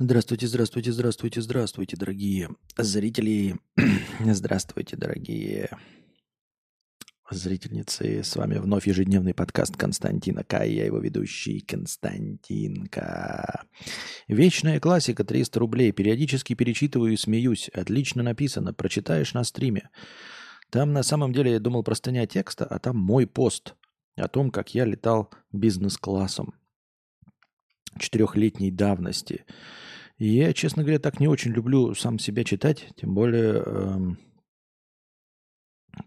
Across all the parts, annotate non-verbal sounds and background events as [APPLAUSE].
Здравствуйте, здравствуйте, здравствуйте, здравствуйте, дорогие зрители. [CLEARS THROAT] здравствуйте, дорогие зрительницы. С вами вновь ежедневный подкаст Константина К. Я его ведущий Константинка. Вечная классика 300 рублей. Периодически перечитываю и смеюсь. Отлично написано. Прочитаешь на стриме. Там на самом деле я думал простыня текста, а там мой пост о том, как я летал бизнес-классом четырехлетней давности. И я, честно говоря, так не очень люблю сам себя читать, тем более, эм,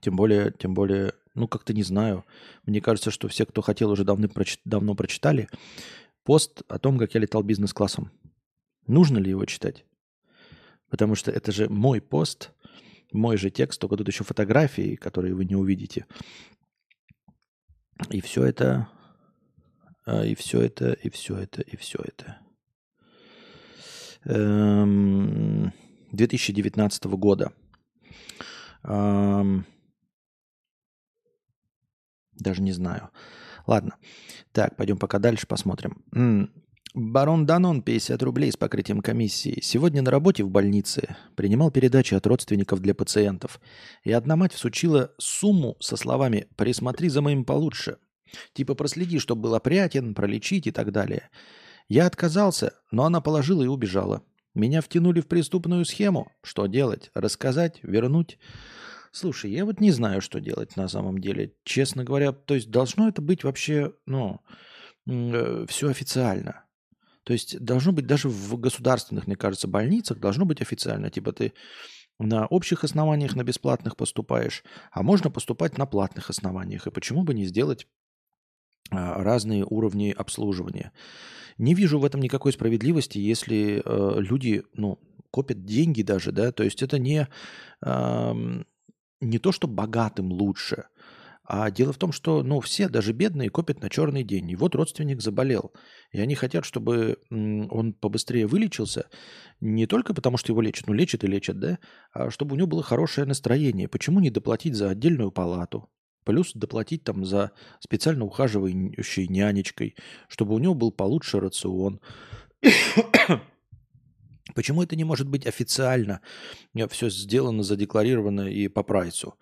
тем более, тем более, ну как-то не знаю. Мне кажется, что все, кто хотел, уже давно, прочит, давно прочитали пост о том, как я летал бизнес-классом. Нужно ли его читать? Потому что это же мой пост, мой же текст, только тут еще фотографии, которые вы не увидите. И все это, и все это, и все это, и все это. 2019 эм, года. Даже не знаю. Ладно. Так, пойдем пока дальше посмотрим. Барон Данон, 50 рублей с покрытием комиссии. Сегодня на работе в больнице принимал передачи от родственников для пациентов. И одна мать всучила сумму со словами «присмотри за моим получше». Типа проследи, чтобы был опрятен, пролечить и так далее. Я отказался, но она положила и убежала. Меня втянули в преступную схему. Что делать? Рассказать? Вернуть? Слушай, я вот не знаю, что делать на самом деле. Честно говоря, то есть должно это быть вообще, ну, э, все официально. То есть должно быть даже в государственных, мне кажется, больницах должно быть официально. Типа ты на общих основаниях на бесплатных поступаешь, а можно поступать на платных основаниях. И почему бы не сделать разные уровни обслуживания. Не вижу в этом никакой справедливости, если э, люди, ну, копят деньги даже, да, то есть это не, э, не то, что богатым лучше, а дело в том, что, ну, все, даже бедные, копят на черный день. И вот родственник заболел. И они хотят, чтобы он побыстрее вылечился, не только потому, что его лечат, ну, лечат и лечат, да, а чтобы у него было хорошее настроение. Почему не доплатить за отдельную палату? Плюс доплатить там за специально ухаживающей нянечкой, чтобы у него был получше рацион. [COUGHS] Почему это не может быть официально? Все сделано, задекларировано и по прайсу.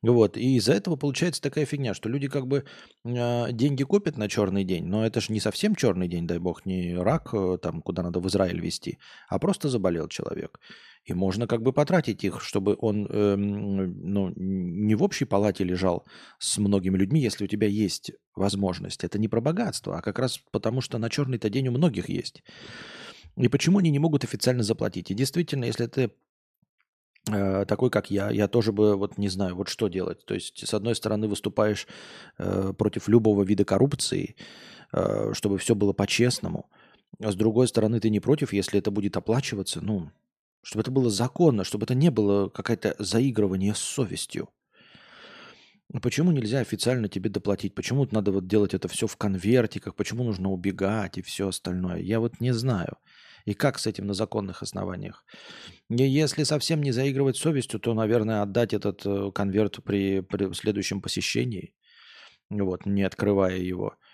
Вот. И из-за этого получается такая фигня, что люди как бы э, деньги копят на черный день, но это же не совсем черный день, дай бог, не рак, э, там, куда надо в Израиль везти, а просто заболел человек. И можно как бы потратить их, чтобы он э, ну, не в общей палате лежал с многими людьми, если у тебя есть возможность. Это не про богатство, а как раз потому, что на черный-то день у многих есть. И почему они не могут официально заплатить? И действительно, если ты э, такой, как я, я тоже бы вот не знаю, вот что делать. То есть, с одной стороны, выступаешь э, против любого вида коррупции, э, чтобы все было по-честному. А с другой стороны, ты не против, если это будет оплачиваться, ну, чтобы это было законно, чтобы это не было какое-то заигрывание с совестью. Ну, почему нельзя официально тебе доплатить? Почему надо вот делать это все в конвертиках? Почему нужно убегать и все остальное? Я вот не знаю. И как с этим на законных основаниях? Если совсем не заигрывать совестью, то, наверное, отдать этот э, конверт при, при следующем посещении, вот, не открывая его –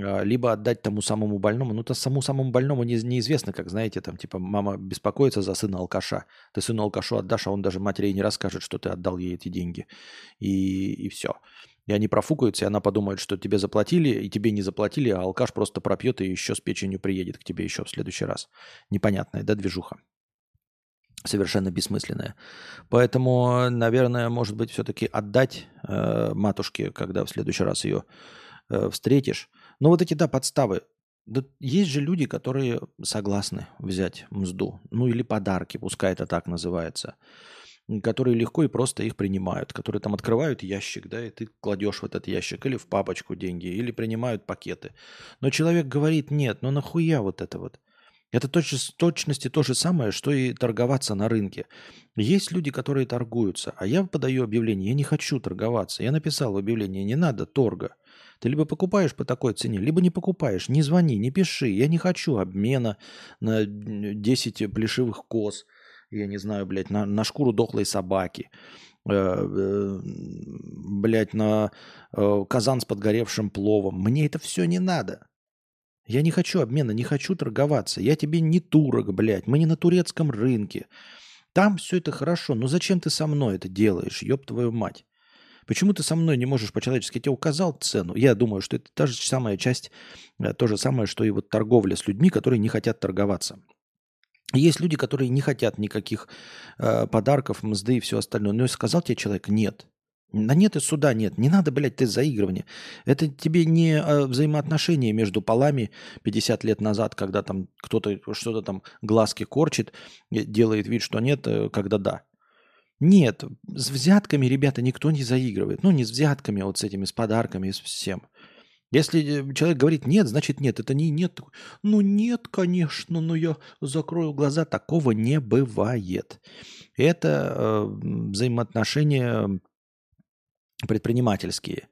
либо отдать тому самому больному. Ну, то самому самому больному не, неизвестно, как, знаете, там, типа, мама беспокоится за сына алкаша. Ты сыну алкашу отдашь, а он даже матери не расскажет, что ты отдал ей эти деньги. И, и все. И они профукаются, и она подумает, что тебе заплатили, и тебе не заплатили, а алкаш просто пропьет и еще с печенью приедет к тебе еще в следующий раз. Непонятная, да, движуха? Совершенно бессмысленная. Поэтому, наверное, может быть, все-таки отдать э, матушке, когда в следующий раз ее э, встретишь, но вот эти, да, подставы. Да есть же люди, которые согласны взять мзду. Ну или подарки, пускай это так называется. Которые легко и просто их принимают. Которые там открывают ящик, да, и ты кладешь в этот ящик или в папочку деньги, или принимают пакеты. Но человек говорит, нет, ну нахуя вот это вот? Это точ, точности то же самое, что и торговаться на рынке. Есть люди, которые торгуются, а я подаю объявление, я не хочу торговаться. Я написал в объявлении, не надо торга. Ты либо покупаешь по такой цене, либо не покупаешь. Не звони, не пиши. Я не хочу обмена на 10 плешивых коз. Я не знаю, блядь, на, на шкуру дохлой собаки. Э, э, блядь, на э, казан с подгоревшим пловом. Мне это все не надо. Я не хочу обмена, не хочу торговаться. Я тебе не турок, блядь. Мы не на турецком рынке. Там все это хорошо. Но зачем ты со мной это делаешь, ёб твою мать? Почему ты со мной не можешь по-человечески? Я тебе указал цену. Я думаю, что это та же самая часть, э, то же самое, что и вот торговля с людьми, которые не хотят торговаться. Есть люди, которые не хотят никаких э, подарков, мзды и все остальное. Но сказал тебе человек нет. Да нет и суда нет. Не надо, блядь, ты заигрывание. Это тебе не э, взаимоотношения между полами 50 лет назад, когда там кто-то что-то там глазки корчит, делает вид, что нет, э, когда да. Нет, с взятками, ребята, никто не заигрывает. Ну, не с взятками, а вот с этими, с подарками, с всем. Если э, человек говорит нет, значит нет. Это не нет. Ну нет, конечно, но я закрою глаза. Такого не бывает. Это э, взаимоотношения предпринимательские.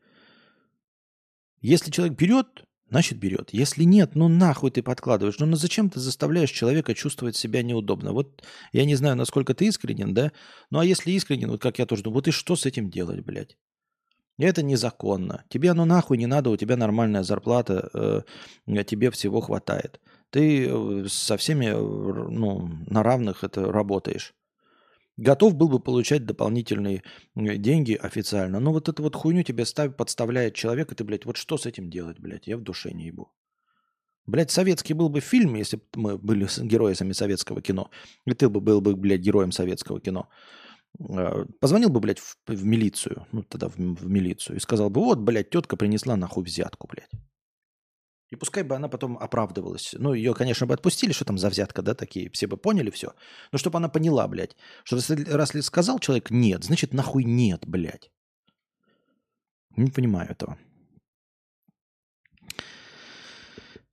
Если человек берет, значит берет. Если нет, ну нахуй ты подкладываешь. Ну, ну зачем ты заставляешь человека чувствовать себя неудобно? Вот я не знаю, насколько ты искренен, да? Ну а если искренен, вот как я тоже думаю, вот и что с этим делать, блядь? Это незаконно. Тебе оно нахуй не надо, у тебя нормальная зарплата, э, тебе всего хватает. Ты э, со всеми э, ну, на равных это работаешь. Готов был бы получать дополнительные деньги официально. Но вот эту вот хуйню тебе ставит, подставляет человек, и ты, блядь, вот что с этим делать, блядь? Я в душе не ебу. Блядь, советский был бы фильм, если бы мы были героями советского кино. И ты бы был бы, блядь, героем советского кино. Э, позвонил бы, блядь, в, в милицию, ну тогда в, в милицию, и сказал бы, вот, блядь, тетка принесла нахуй взятку, блядь. И пускай бы она потом оправдывалась. Ну, ее, конечно, бы отпустили, что там за взятка, да, такие, все бы поняли все. Но чтобы она поняла, блядь, что раз ли сказал человек нет, значит нахуй нет, блядь. Не понимаю этого.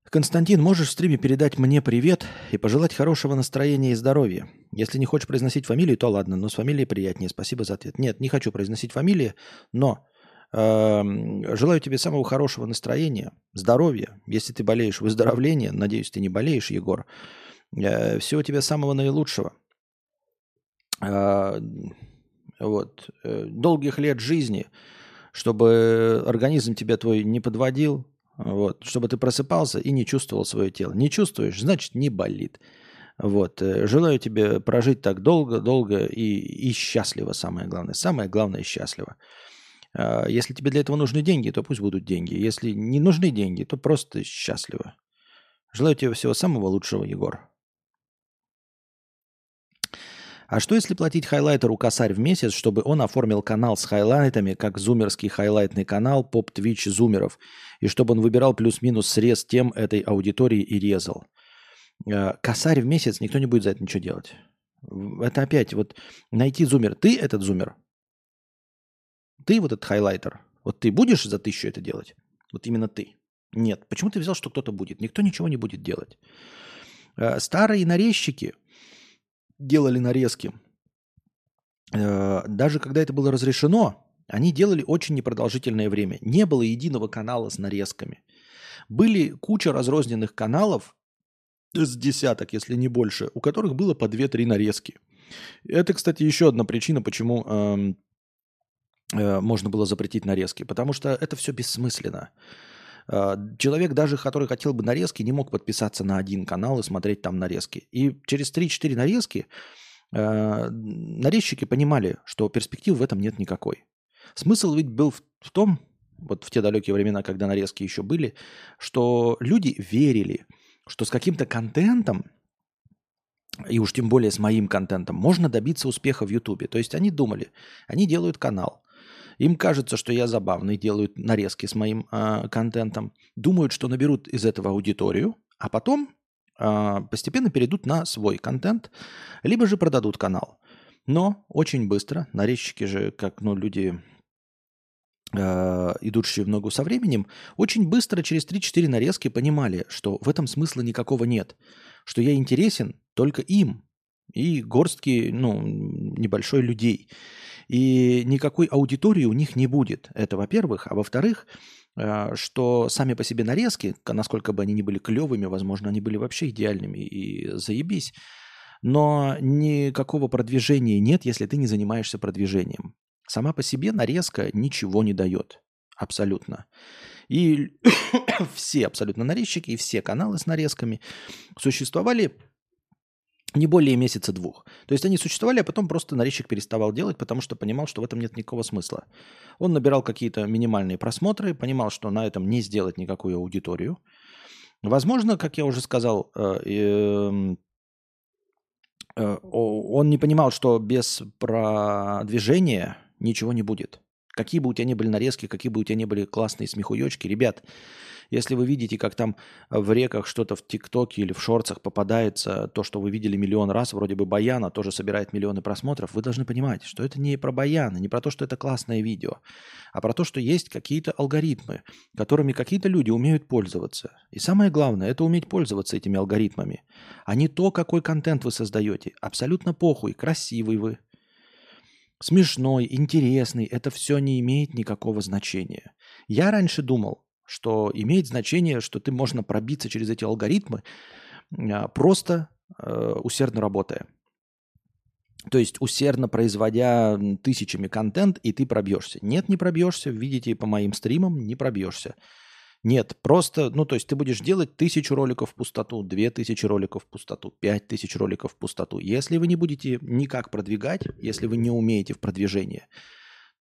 Константин, можешь в стриме передать мне привет и пожелать хорошего настроения и здоровья? Если не хочешь произносить фамилию, то ладно, но с фамилией приятнее. Спасибо за ответ. Нет, не хочу произносить фамилии, но Желаю тебе самого хорошего настроения, здоровья. Если ты болеешь, выздоровления. Надеюсь, ты не болеешь, Егор. Э, всего тебе самого наилучшего. А, вот. Э, долгих лет жизни, чтобы организм тебя твой не подводил, вот, чтобы ты просыпался и не чувствовал свое тело. Не чувствуешь, значит, не болит. Вот. Э, желаю тебе прожить так долго, долго и, и счастливо, самое главное. Самое главное, счастливо. А, если тебе для этого нужны деньги, то пусть будут деньги. Если не нужны деньги, то просто счастливо. Желаю тебе всего самого лучшего, Егор. А что если платить хайлайтеру косарь в месяц, чтобы он оформил канал с хайлайтами, как зумерский хайлайтный канал поп твич зумеров, и чтобы он выбирал плюс-минус срез тем этой аудитории и резал? А, косарь в месяц, никто не будет за это ничего делать. Это опять вот найти зумер. Ты этот зумер, ты вот этот хайлайтер, вот ты будешь за тысячу это делать? Вот именно ты. Нет. Почему ты взял, что кто-то будет? Никто ничего не будет делать. Э, старые нарезчики делали нарезки. Э, даже когда это было разрешено, они делали очень непродолжительное время. Не было единого канала с нарезками. Были куча разрозненных каналов, с десяток, если не больше, у которых было по 2-3 нарезки. Это, кстати, еще одна причина, почему эм, можно было запретить нарезки, потому что это все бессмысленно. Э, человек, даже который хотел бы нарезки, не мог подписаться на один канал и смотреть там нарезки. И через 3-4 нарезки э, нарезчики понимали, что перспектив в этом нет никакой. Смысл ведь был в том, вот в те далекие времена, когда нарезки еще были, что люди верили, что с каким-то контентом, и уж тем более с моим контентом, можно добиться успеха в Ютубе. То есть они думали, они делают канал, им кажется, что я забавный, делают нарезки с моим э, контентом, думают, что наберут из этого аудиторию, а потом э, постепенно перейдут на свой контент, либо же продадут канал. Но очень быстро, нарезчики же, как ну, люди, э, идущие в ногу со временем, очень быстро, через 3-4 нарезки понимали, что в этом смысла никакого нет, что я интересен только им и горстки, ну, небольшой людей. И никакой аудитории у них не будет. Это во-первых. А во-вторых, э, что сами по себе нарезки, насколько бы они ни были клевыми, возможно, они были вообще идеальными и заебись, но никакого продвижения нет, если ты не занимаешься продвижением. Сама по себе нарезка ничего не дает. Абсолютно. И [COUGHS] все абсолютно нарезчики и все каналы с нарезками существовали не более месяца двух. То есть они существовали, а потом просто нарезчик переставал делать, потому что понимал, что в этом нет никакого смысла. Он набирал какие-то минимальные просмотры, понимал, что на этом не сделать никакую аудиторию. Возможно, как я уже сказал, э, эм, э, он не понимал, что без продвижения ничего не будет. Какие бы у тебя ни были нарезки, какие бы у тебя ни были классные смехуёчки, ребят, если вы видите, как там в реках что-то в ТикТоке или в шорцах попадается, то, что вы видели миллион раз, вроде бы Баяна тоже собирает миллионы просмотров, вы должны понимать, что это не про Баяна, не про то, что это классное видео, а про то, что есть какие-то алгоритмы, которыми какие-то люди умеют пользоваться. И самое главное, это уметь пользоваться этими алгоритмами, а не то, какой контент вы создаете. Абсолютно похуй, красивый вы, смешной, интересный, это все не имеет никакого значения. Я раньше думал, что имеет значение, что ты можно пробиться через эти алгоритмы, а, просто э, усердно работая. То есть усердно производя тысячами контент, и ты пробьешься. Нет, не пробьешься. Видите по моим стримам, не пробьешься. Нет, просто, ну то есть ты будешь делать тысячу роликов в пустоту, две тысячи роликов в пустоту, пять тысяч роликов в пустоту. Если вы не будете никак продвигать, если вы не умеете в продвижении,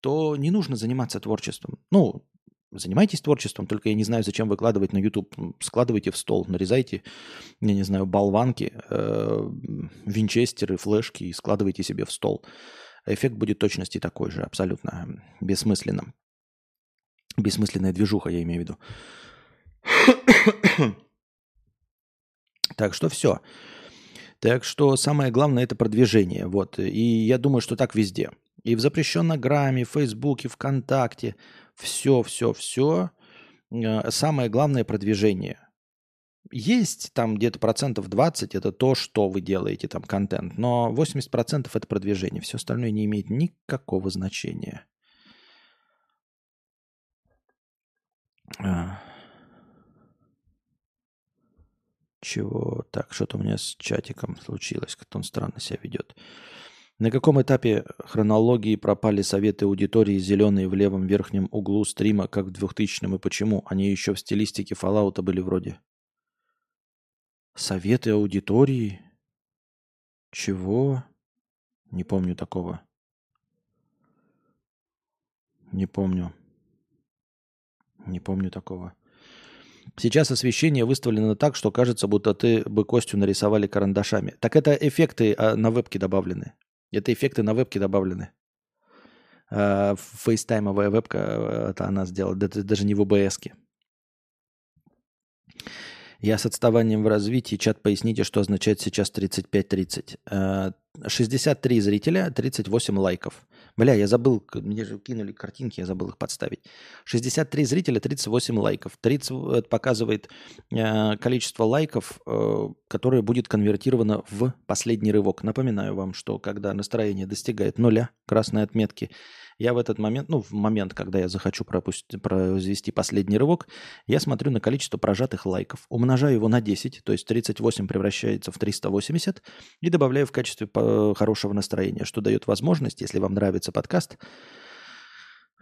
то не нужно заниматься творчеством. Ну, Занимайтесь творчеством, только я не знаю, зачем выкладывать на YouTube. Складывайте в стол, нарезайте, я не знаю, болванки, э, винчестеры, флешки и складывайте себе в стол. Эффект будет точности такой же, абсолютно бессмысленным. Бессмысленная движуха, я имею в виду. так что все. Так что самое главное это продвижение. Вот. И я думаю, что так везде. И в запрещенном грамме, в Фейсбуке, ВКонтакте – все, все, все. Э, самое главное продвижение. Есть там где-то процентов 20, это то, что вы делаете, там контент, но 80% это продвижение. Все остальное не имеет никакого значения. А. Чего? Так, что-то у меня с чатиком случилось, как-то он странно себя ведет. На каком этапе хронологии пропали советы аудитории зеленые в левом верхнем углу стрима, как в 2000-м, и почему? Они еще в стилистике Fallout были вроде. Советы аудитории? Чего? Не помню такого. Не помню. Не помню такого. Сейчас освещение выставлено так, что кажется, будто ты бы Костю нарисовали карандашами. Так это эффекты а, на вебке добавлены. Это эффекты на вебке добавлены. А, фейстаймовая вебка, э, это она сделала, это даже не в ОБС. Я с отставанием в развитии. Чат, поясните, что означает сейчас 35-30. 63 э, зрителя, 38 лайков. Бля, я забыл, мне же кинули картинки, я забыл их подставить. 63 зрителя, 38 лайков. 30 это показывает э, количество лайков, э, которое будет конвертировано в последний рывок. Напоминаю вам, что когда настроение достигает нуля, красной отметки, я в этот момент, ну, в момент, когда я захочу пропустить, произвести последний рывок, я смотрю на количество прожатых лайков, умножаю его на 10, то есть 38 превращается в 380, и добавляю в качестве э, хорошего настроения, что дает возможность, если вам нравится подкаст,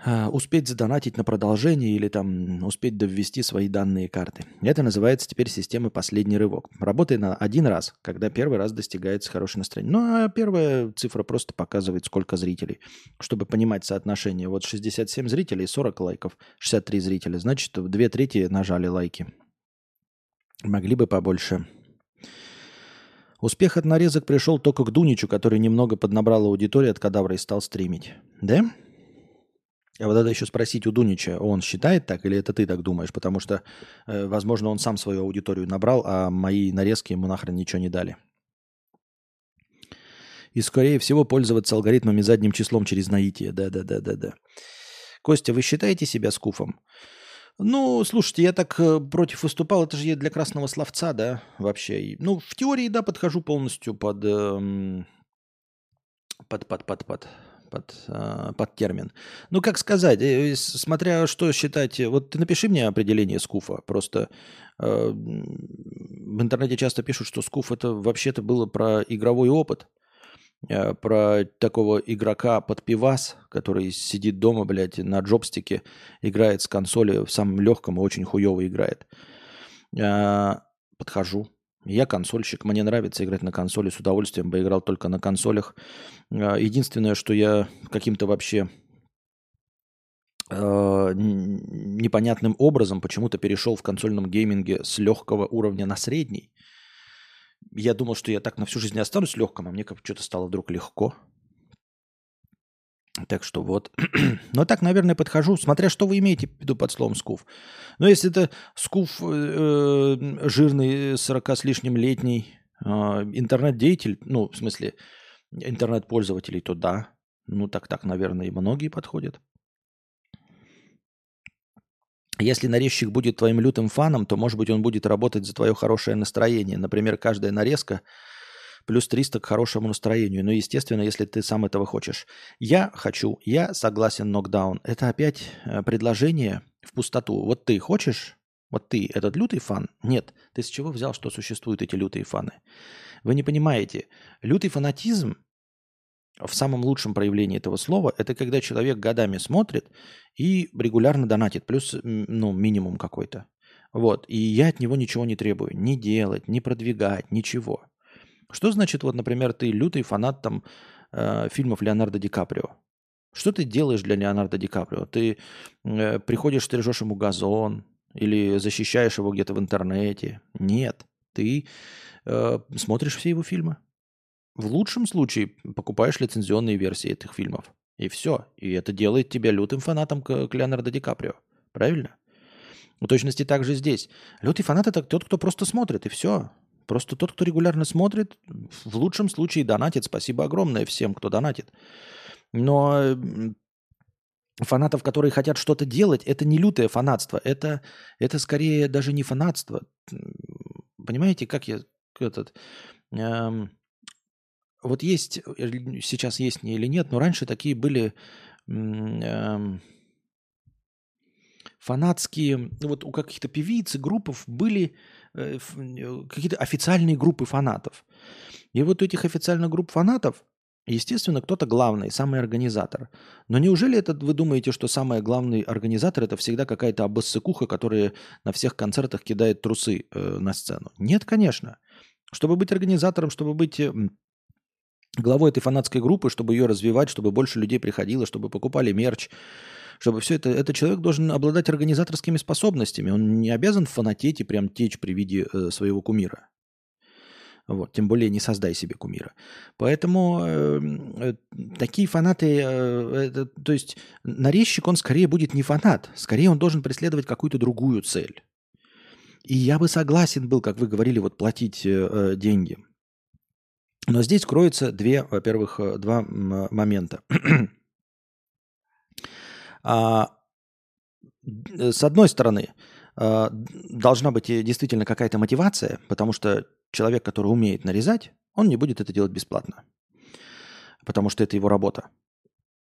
успеть задонатить на продолжение или там успеть доввести свои данные карты. Это называется теперь система «Последний рывок». Работает на один раз, когда первый раз достигается хорошее настроение. Ну, а первая цифра просто показывает, сколько зрителей. Чтобы понимать соотношение. Вот 67 зрителей, 40 лайков, 63 зрителя. Значит, две трети нажали лайки. Могли бы побольше. Успех от нарезок пришел только к Дуничу, который немного поднабрал аудиторию от кадавра и стал стримить. Да? А вот надо еще спросить у Дунича, он считает так или это ты так думаешь? Потому что, э, возможно, он сам свою аудиторию набрал, а мои нарезки ему нахрен ничего не дали. И, скорее всего, пользоваться алгоритмами задним числом через наитие. Да-да-да-да-да. Костя, вы считаете себя скуфом? Ну, слушайте, я так э, против выступал, это же я для красного словца, да, вообще. Ну, в теории, да, подхожу полностью под... Эм, под, под, под, под, под, а, под термин. Ну, как сказать, э, смотря что считать. Вот ты напиши мне определение скуфа. Просто э, в интернете часто пишут, что скуф это вообще-то было про игровой опыт. э, про такого игрока под пивас, который сидит дома, блядь, на джобстике, играет с консоли в самом легком и очень хуево играет. Э, подхожу. Я консольщик, мне нравится играть на консоли, с удовольствием бы играл только на консолях. Э, единственное, что я каким-то вообще э, непонятным образом почему-то перешел в консольном гейминге с легкого уровня на средний. Я думал, что я так на всю жизнь останусь легким, а мне как что-то стало вдруг легко. Так что вот. [CLEARS THROAT] Но так, наверное, подхожу, смотря что вы имеете в виду под словом скуф. Но если это скуф э, э жирный, 40 с лишним летний, э, интернет-деятель, ну, в смысле, интернет-пользователей, то да. Ну, так, так, наверное, и многие подходят. Если нарезчик будет твоим лютым фаном, то, может быть, он будет работать за твое хорошее настроение. Например, каждая нарезка плюс 300 к хорошему настроению. Но, естественно, если ты сам этого хочешь. Я хочу, я согласен, нокдаун. Это опять э, предложение в пустоту. Вот ты хочешь, вот ты, этот лютый фан? Нет. Ты с чего взял, что существуют эти лютые фаны? Вы не понимаете. Лютый фанатизм в самом лучшем проявлении этого слова, это когда человек годами смотрит и регулярно донатит, плюс ну, минимум какой-то. Вот. И я от него ничего не требую. Не делать, не продвигать, ничего. Что значит, вот, например, ты лютый фанат там э, фильмов Леонардо Ди Каприо? Что ты делаешь для Леонардо Ди Каприо? Ты э, приходишь, стрижешь ему газон или защищаешь его где-то в интернете? Нет. Ты э, смотришь все его фильмы. В лучшем случае покупаешь лицензионные версии этих фильмов. И все. И это делает тебя лютым фанатом к, к Леонардо Ди Каприо. Правильно? В точности так же здесь. Лютый фанат – это тот, кто просто смотрит, и все. Просто тот, кто регулярно смотрит, в лучшем случае донатит. Спасибо огромное всем, кто донатит. Но фанатов, которые хотят что-то делать, это не лютое фанатство. Это, это скорее даже не фанатство. Понимаете, как я этот... Эм, вот есть, э, сейчас есть не или нет, но раньше такие были э, фанатские, вот у каких-то певиц и группов были какие-то официальные группы фанатов. И вот у этих официальных групп фанатов, естественно, кто-то главный, самый организатор. Но неужели это вы думаете, что самый главный организатор это всегда какая-то обоссыкуха, которая на всех концертах кидает трусы э, на сцену? Нет, конечно. Чтобы быть организатором, чтобы быть главой этой фанатской группы, чтобы ее развивать, чтобы больше людей приходило, чтобы покупали мерч, чтобы все это... Этот человек должен обладать организаторскими способностями. Он не обязан фанатеть и прям течь при виде э, своего кумира. Вот, тем более не создай себе кумира. Поэтому э, э, такие фанаты, э, это, то есть нарезчик, он скорее будет не фанат, скорее он должен преследовать какую-то другую цель. И я бы согласен был, как вы говорили, вот платить э, э деньги. Но здесь кроются две, во-первых, э, два момента. А, с одной стороны, а, должна быть действительно какая-то мотивация, потому что человек, который умеет нарезать, он не будет это делать бесплатно, потому что это его работа.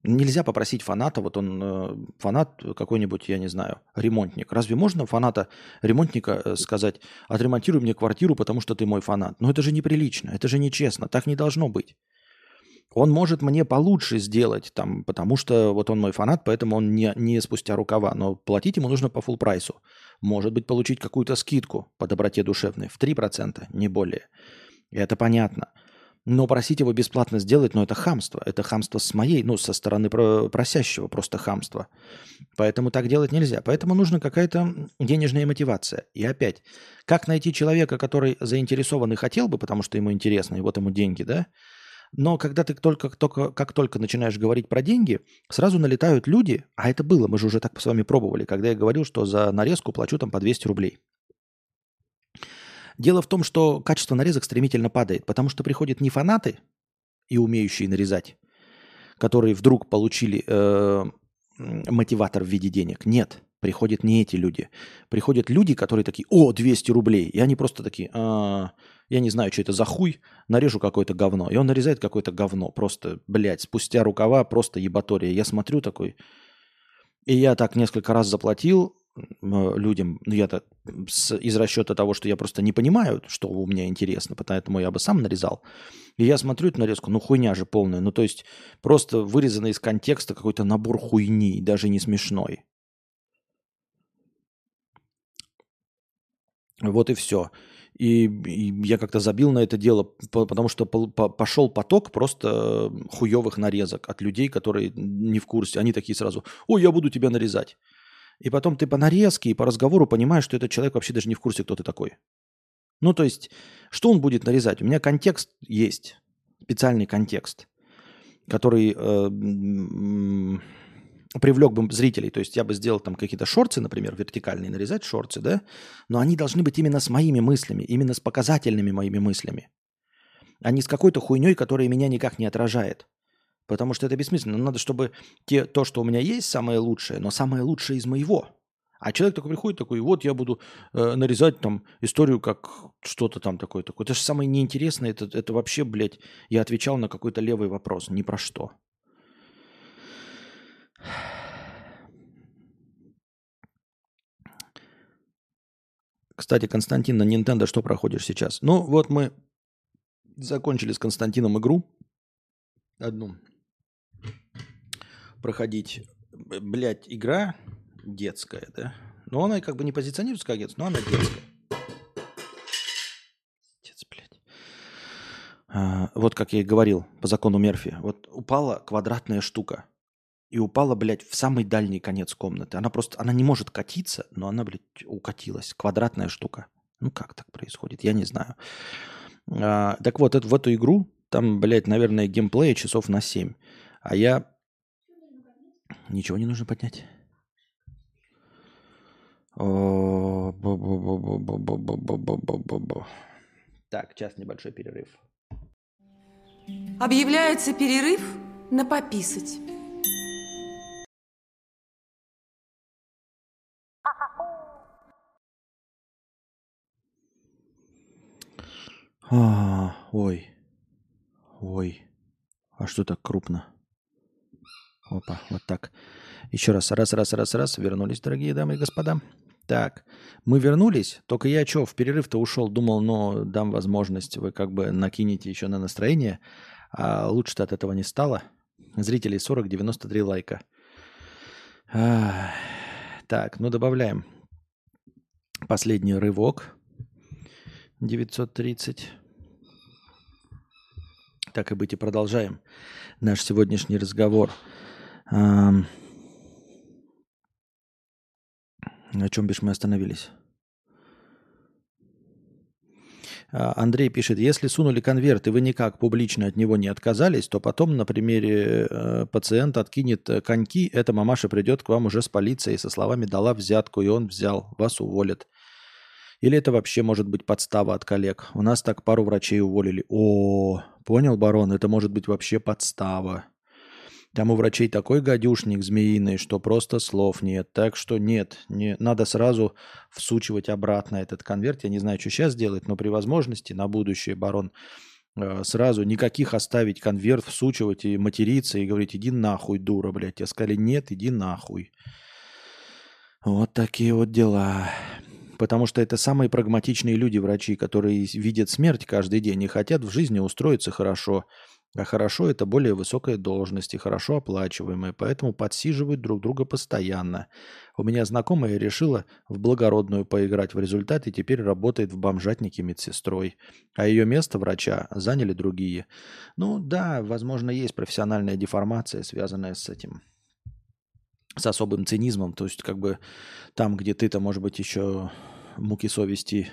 Нельзя попросить фаната, вот он э, фанат какой-нибудь, я не знаю, ремонтник. Разве можно фаната, ремонтника э, сказать, отремонтируй мне квартиру, потому что ты мой фанат? Ну это же неприлично, это же нечестно, так не должно быть. Он может мне получше сделать, там, потому что вот он мой фанат, поэтому он не, не спустя рукава, но платить ему нужно по full прайсу. Может быть, получить какую-то скидку по доброте душевной в 3%, не более. Это понятно. Но просить его бесплатно сделать, ну это хамство. Это хамство с моей, ну со стороны просящего просто хамство. Поэтому так делать нельзя. Поэтому нужна какая-то денежная мотивация. И опять, как найти человека, который заинтересован и хотел бы, потому что ему интересно, и вот ему деньги, да? Но когда ты только, только, как только начинаешь говорить про деньги, сразу налетают люди, а это было, мы же уже так с вами пробовали, когда я говорил, что за нарезку плачу там по 200 рублей. Дело в том, что качество нарезок стремительно падает, потому что приходят не фанаты и умеющие нарезать, которые вдруг получили э, мотиватор в виде денег. Нет, приходят не эти люди. Приходят люди, которые такие, о, 200 рублей. И они просто такие, а, я не знаю, что это за хуй, нарежу какое-то говно. И он нарезает какое-то говно. Просто, блядь, спустя рукава, просто ебатория. Я смотрю такой, и я так несколько раз заплатил, людям, ну я-то из расчета того, что я просто не понимаю, что у меня интересно, поэтому я бы сам нарезал. И я смотрю эту нарезку, ну хуйня же полная. Ну то есть просто вырезанный из контекста какой-то набор хуйни, даже не смешной. Вот и все. И, и я как-то забил на это дело, потому что пошел поток просто хуевых нарезок от людей, которые не в курсе. Они такие сразу, ой, я буду тебя нарезать. И потом ты по нарезке и по разговору понимаешь, что этот человек вообще даже не в курсе, кто ты такой. Ну, то есть, что он будет нарезать? У меня контекст есть, специальный контекст, который э, привлек бы зрителей. То есть я бы сделал там какие-то шорты, например, вертикальные, нарезать шорты, да? Но они должны быть именно с моими мыслями, именно с показательными моими мыслями, а не с какой-то хуйней, которая меня никак не отражает. Потому что это бессмысленно. Надо, чтобы те, то, что у меня есть, самое лучшее, но самое лучшее из моего. А человек такой приходит, такой, вот я буду э, нарезать там историю, как что-то там такое такое. Это же самое неинтересное, это, это вообще, блядь, я отвечал на какой-то левый вопрос, ни про что. Кстати, Константин, на Nintendo что проходишь сейчас? Ну, вот мы закончили с Константином игру. Одну проходить. Блять, игра детская, да? Но она как бы не позиционируется как детская, но она детская. Отец, блядь. А, вот как я и говорил, по закону Мерфи. Вот упала квадратная штука. И упала, блядь, в самый дальний конец комнаты. Она просто, она не может катиться, но она, блядь, укатилась. Квадратная штука. Ну как так происходит, я не знаю. А, так вот, это, в эту игру, там, блядь, наверное, геймплея часов на 7. А я Ничего не нужно поднять. Так, час небольшой перерыв. Объявляется перерыв на пописать. А, ой. Ой. А что так крупно? Опа, вот так. Еще раз, раз, раз, раз, раз. Вернулись, дорогие дамы и господа. Так, мы вернулись. Только я что, в перерыв-то ушел, думал, ну, дам возможность, вы как бы накинете еще на настроение. А лучше-то от этого не стало. Зрителей 40, 93 лайка. А, так, ну добавляем. Последний рывок. 930. Так и быть и продолжаем наш сегодняшний разговор. На чем бишь мы остановились? А, Андрей пишет, если сунули конверт, и вы никак публично от него не отказались, то потом на примере э, пациент откинет коньки, эта мамаша придет к вам уже с полицией со словами «дала взятку», и он взял, вас уволят. Или это вообще может быть подстава от коллег? У нас так пару врачей уволили. О, понял, барон, это может быть вообще подстава. Там у врачей такой гадюшник змеиный, что просто слов нет. Так что нет, не, надо сразу всучивать обратно этот конверт. Я не знаю, что сейчас делать, но при возможности на будущее, барон, э, сразу никаких оставить конверт, всучивать и материться, и говорить, иди нахуй, дура, блядь. Тебе сказали, нет, иди нахуй. Вот такие вот дела. Потому что это самые прагматичные люди, врачи, которые видят смерть каждый день и хотят в жизни устроиться хорошо – а хорошо – это более высокая должность и хорошо оплачиваемая, поэтому подсиживают друг друга постоянно. У меня знакомая решила в благородную поиграть в результате теперь работает в бомжатнике медсестрой, а ее место врача заняли другие. Ну да, возможно, есть профессиональная деформация, связанная с этим, с особым цинизмом. То есть как бы там, где ты-то, может быть, еще муки совести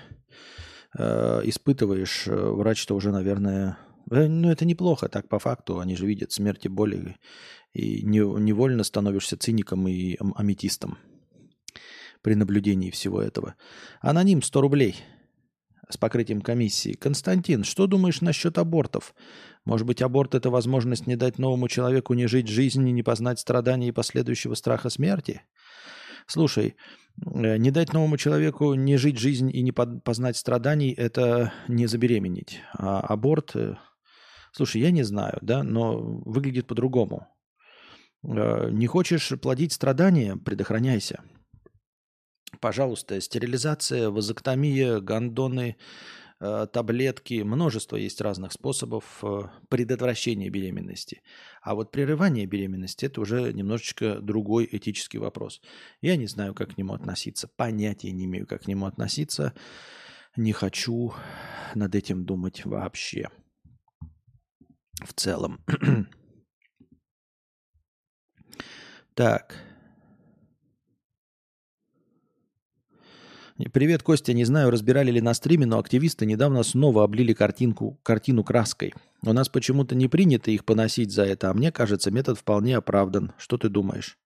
э, испытываешь, э, врач-то уже, наверное, Э, ну, это неплохо, так по факту. Они же видят смерти боли. И невольно становишься циником и аметистом при наблюдении всего этого. Аноним 100 рублей с покрытием комиссии. Константин, что думаешь насчет абортов? Может быть, аборт – это возможность не дать новому человеку не жить жизнь, не познать страдания и последующего страха смерти? Слушай, э, не дать новому человеку не жить жизнь и не познать страданий – это не забеременеть. А аборт э, Слушай, я не знаю, да, но выглядит по-другому. Э, не хочешь плодить страдания, предохраняйся. Пожалуйста, стерилизация, вазоктомия, гондоны, э, таблетки, множество есть разных способов э, предотвращения беременности. А вот прерывание беременности – это уже немножечко другой этический вопрос. Я не знаю, как к нему относиться, понятия не имею, как к нему относиться. Не хочу над этим думать вообще. В целом. [CLEARS THROAT] так. Привет, Костя. Не знаю, разбирали ли на стриме, но активисты недавно снова облили картинку, картину краской. У нас почему-то не принято их поносить за это, а мне кажется, метод вполне оправдан. Что ты думаешь?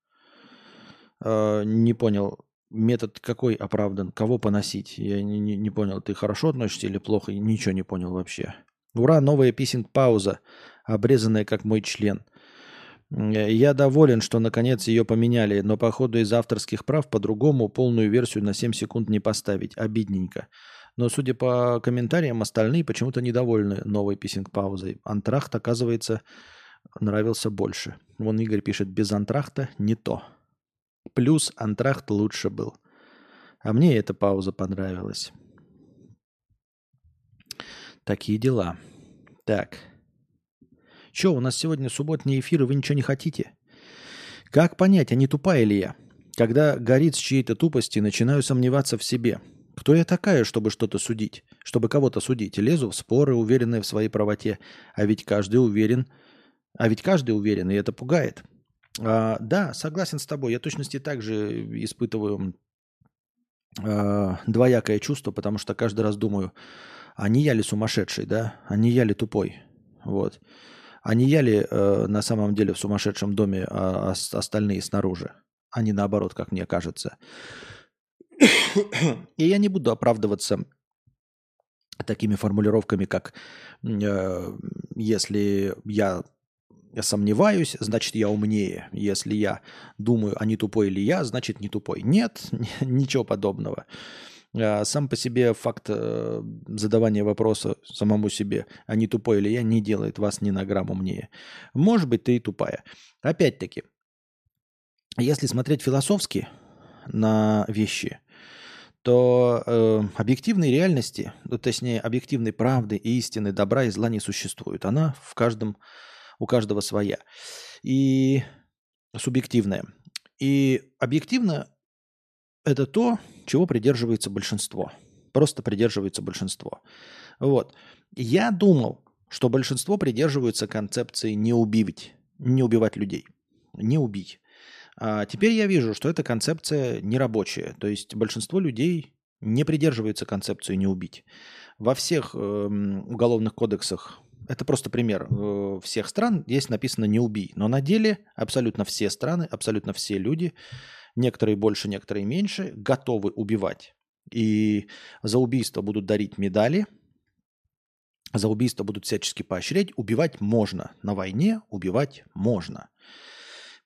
Э, не понял. Метод какой оправдан? Кого поносить? Я не, не, не понял. Ты хорошо относишься или плохо? Ничего не понял вообще. Ура, новая писинг-пауза, обрезанная как мой член. Э, я доволен, что наконец ее поменяли, но по ходу из авторских прав по-другому полную версию на 7 секунд не поставить. Обидненько. Но, судя по комментариям, остальные почему-то недовольны новой писинг-паузой. Антрахт, оказывается, нравился больше. Вон Игорь пишет, без антрахта не то. Плюс антрахт лучше был. А мне эта пауза понравилась. Такие дела. Так. Че, у нас сегодня субботний эфир, и вы ничего не хотите? Как понять, а не тупая ли я? Когда горит с чьей-то тупости, начинаю сомневаться в себе. Кто я такая, чтобы что-то судить? Чтобы кого-то судить? Лезу в споры, уверенные в своей правоте. А ведь каждый уверен. А ведь каждый уверен, и это пугает. А, да, согласен с тобой. Я точности также испытываю а, двоякое чувство, потому что каждый раз думаю, а не я ли сумасшедший, да? А не я ли тупой? Вот. А не я ли э, на самом деле в сумасшедшем доме, а, остальные снаружи? А не наоборот, как мне кажется. И я не буду оправдываться такими формулировками, как э, если я, я сомневаюсь, значит я умнее. Если я думаю, а не тупой ли я, значит не тупой. Нет, [LAUGHS] ничего подобного. А, сам по себе факт э, задавания вопроса самому себе, а не тупой ли я, не делает вас ни на грамм умнее. Может быть, ты и тупая. Опять-таки, если смотреть философски на вещи, то э, объективной реальности, ну, точнее, объективной правды и истины, добра и зла не существует. Она в каждом, у каждого своя. И субъективная. И объективно это то, чего придерживается большинство. Просто придерживается большинство. Вот. Я думал, что большинство придерживаются концепции не убить, не убивать людей, не убить. А теперь я вижу, что эта концепция нерабочая. То есть большинство людей не придерживается концепции не убить. Во всех э, уголовных кодексах, это просто пример, э, всех стран есть написано не убий. Но на деле абсолютно все страны, абсолютно все люди некоторые больше, некоторые меньше, готовы убивать. И за убийство будут дарить медали, за убийство будут всячески поощрять. Убивать можно. На войне убивать можно.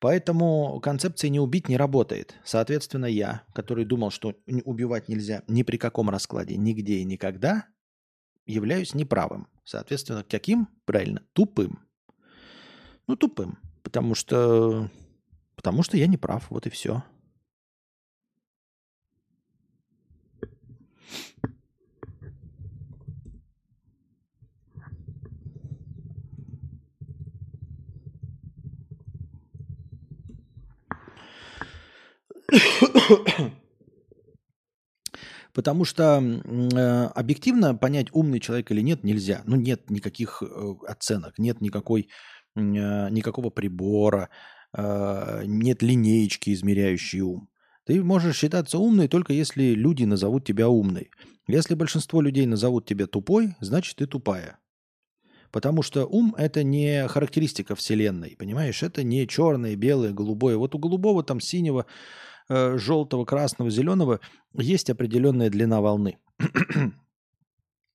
Поэтому концепция «не убить» не работает. Соответственно, я, который думал, что убивать нельзя ни при каком раскладе, нигде и никогда, являюсь неправым. Соответственно, каким? Правильно, тупым. Ну, тупым. Потому что, потому что я не прав, вот и все. Потому что э, объективно понять, умный человек или нет, нельзя. Ну, нет никаких э, оценок, нет никакой, э, никакого прибора, э, нет линеечки, измеряющей ум. Ты можешь считаться умной только если люди назовут тебя умной. Если большинство людей назовут тебя тупой, значит ты тупая. Потому что ум – это не характеристика Вселенной, понимаешь? Это не черное, белое, голубое. Вот у голубого, там, синего, э, желтого, красного, зеленого есть определенная длина волны.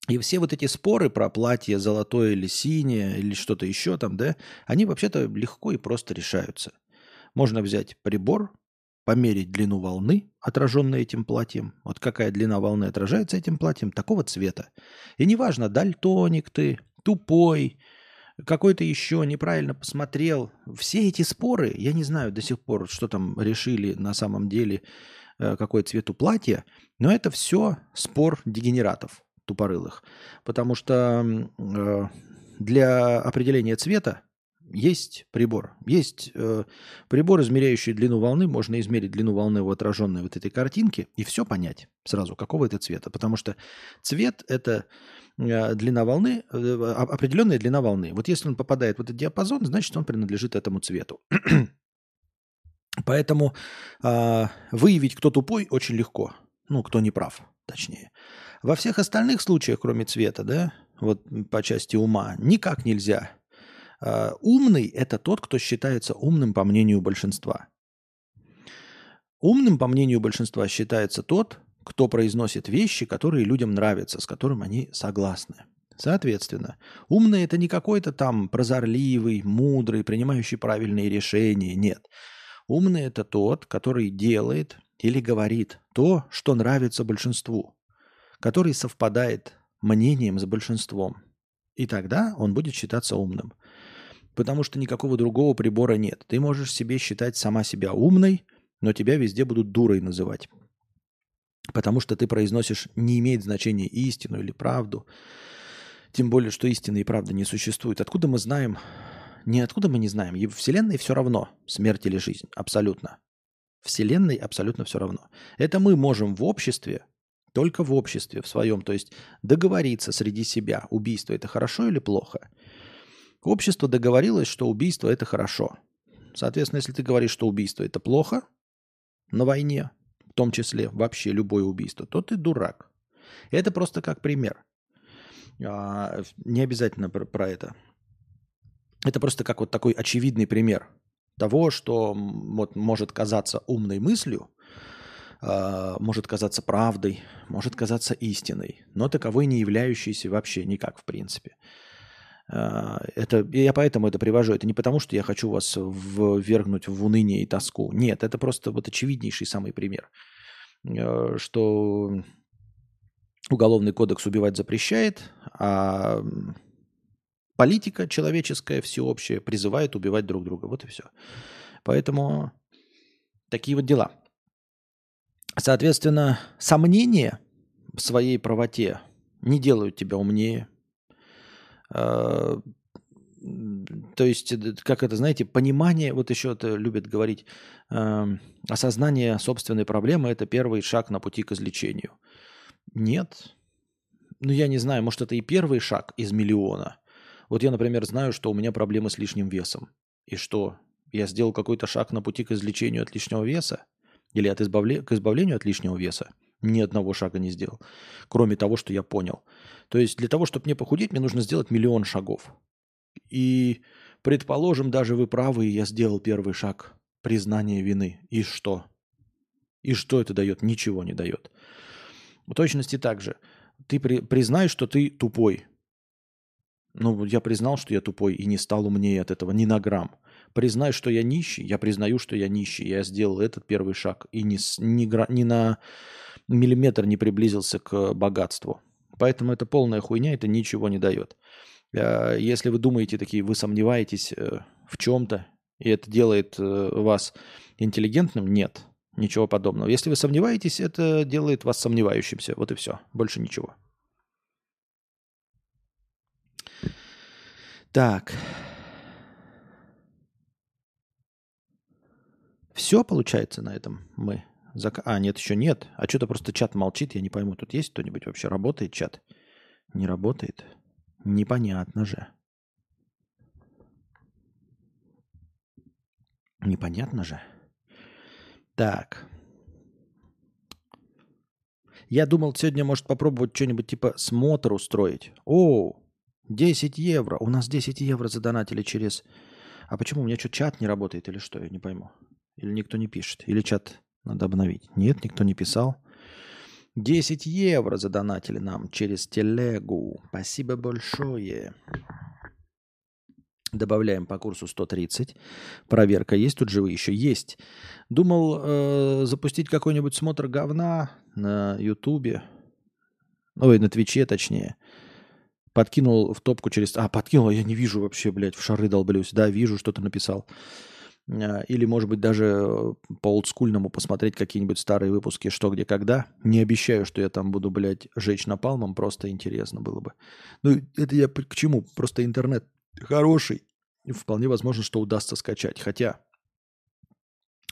И все вот эти споры про платье золотое или синее, или что-то еще там, да, они вообще-то легко и просто решаются. Можно взять прибор, померить длину волны, отраженной этим платьем. Вот какая длина волны отражается этим платьем, такого цвета. И неважно, дальтоник ты, тупой, какой-то еще неправильно посмотрел. Все эти споры, я не знаю до сих пор, что там решили на самом деле э, какой цвет у платья, но это все спор дегенератов тупорылых. Потому что э, для определения цвета есть прибор. Есть э, прибор, измеряющий длину волны. Можно измерить длину волны в отраженной вот этой картинке и все понять сразу, какого это цвета. Потому что цвет – это э, длина волны, э, определенная длина волны. Вот если он попадает в этот диапазон, значит, он принадлежит этому цвету. [CLEARS THROAT] Поэтому э, выявить, кто тупой, очень легко. Ну, кто не прав, точнее. Во всех остальных случаях, кроме цвета, да, вот по части ума, никак нельзя. Э, умный – это тот, кто считается умным по мнению большинства. Умным, по мнению большинства, считается тот, кто произносит вещи, которые людям нравятся, с которыми они согласны. Соответственно, умный – это не какой-то там прозорливый, мудрый, принимающий правильные решения. Нет. Умный – это тот, который делает или говорит то, что нравится большинству который совпадает мнением с большинством. И тогда он будет считаться умным. Потому что никакого другого прибора нет. Ты можешь себе считать сама себя умной, но тебя везде будут дурой называть. Потому что ты произносишь, не имеет значения истину или правду. Тем более, что истина и правда не существует. Откуда мы знаем? Не откуда мы не знаем. И Вселенной все равно, смерть или жизнь. Абсолютно. Вселенной абсолютно все равно. Это мы можем в обществе только в обществе, в своем. То есть договориться среди себя, убийство это хорошо или плохо. Общество договорилось, что убийство это хорошо. Соответственно, если ты говоришь, что убийство это плохо на войне, в том числе вообще любое убийство, то ты дурак. Это просто как пример. А, не обязательно про, про это. Это просто как вот такой очевидный пример того, что вот может казаться умной мыслью, э, может казаться правдой, может казаться истиной, но таковой не являющейся вообще никак в принципе. Э, это, я поэтому это привожу. Это не потому, что я хочу вас ввергнуть в уныние и тоску. Нет, это просто вот очевиднейший самый пример, э, что уголовный кодекс убивать запрещает, а политика человеческая всеобщая призывает убивать друг друга. Вот и все. Поэтому такие вот дела. Соответственно, сомнения в своей правоте не делают тебя умнее. А, то есть, как это, знаете, понимание, вот еще это любят говорить, осознание собственной проблемы – это первый шаг на пути к излечению. Нет. Ну, я не знаю, может, это и первый шаг из миллиона. Вот я, например, знаю, что у меня проблемы с лишним весом. И что? Я сделал какой-то шаг на пути к излечению от лишнего веса? или от избавле... к избавлению от лишнего веса ни одного шага не сделал, кроме того, что я понял. То есть для того, чтобы мне похудеть, мне нужно сделать миллион шагов. И, предположим, даже вы правы, я сделал первый шаг признания вины. И что? И что это дает? Ничего не дает. В точности так же. Ты при... признай, что ты тупой. Ну, я признал, что я тупой, и не стал умнее от этого ни на грамм. Признай, что я нищий, я признаю, что я нищий. Я сделал этот первый шаг и ни, ни, ни на миллиметр не приблизился к богатству. Поэтому это полная хуйня, это ничего не дает. Э, если вы думаете такие, вы сомневаетесь э, в чем-то, и это делает э, вас интеллигентным, нет, ничего подобного. Если вы сомневаетесь, это делает вас сомневающимся. Вот и все, больше ничего. Так. Все получается на этом мы. Зак... А, нет, еще нет. А что-то просто чат молчит, я не пойму. Тут есть кто-нибудь вообще? Работает чат? Не работает? Непонятно же. Непонятно же. Так. Я думал, сегодня может попробовать что-нибудь типа смотр устроить. О, 10 евро. У нас 10 евро задонатили через... А почему у меня что, чат не работает или что? Я не пойму. Или никто не пишет? Или чат надо обновить? Нет, никто не писал. 10 евро задонатили нам через телегу. Спасибо большое. Добавляем по курсу 130. Проверка есть тут живые еще? Есть. Думал э, запустить какой-нибудь смотр говна на Ютубе. Ой, на Твиче точнее. Подкинул в топку через... А, подкинул, я не вижу вообще, блядь, в шары долблюсь. Да, вижу, что ты написал. А, или, может быть, даже э, по олдскульному посмотреть какие-нибудь старые выпуски «Что, где, когда». Не обещаю, что я там буду, блядь, жечь напалмом, просто интересно было бы. Ну, это я к чему? Просто интернет хороший. Вполне возможно, что удастся скачать. Хотя,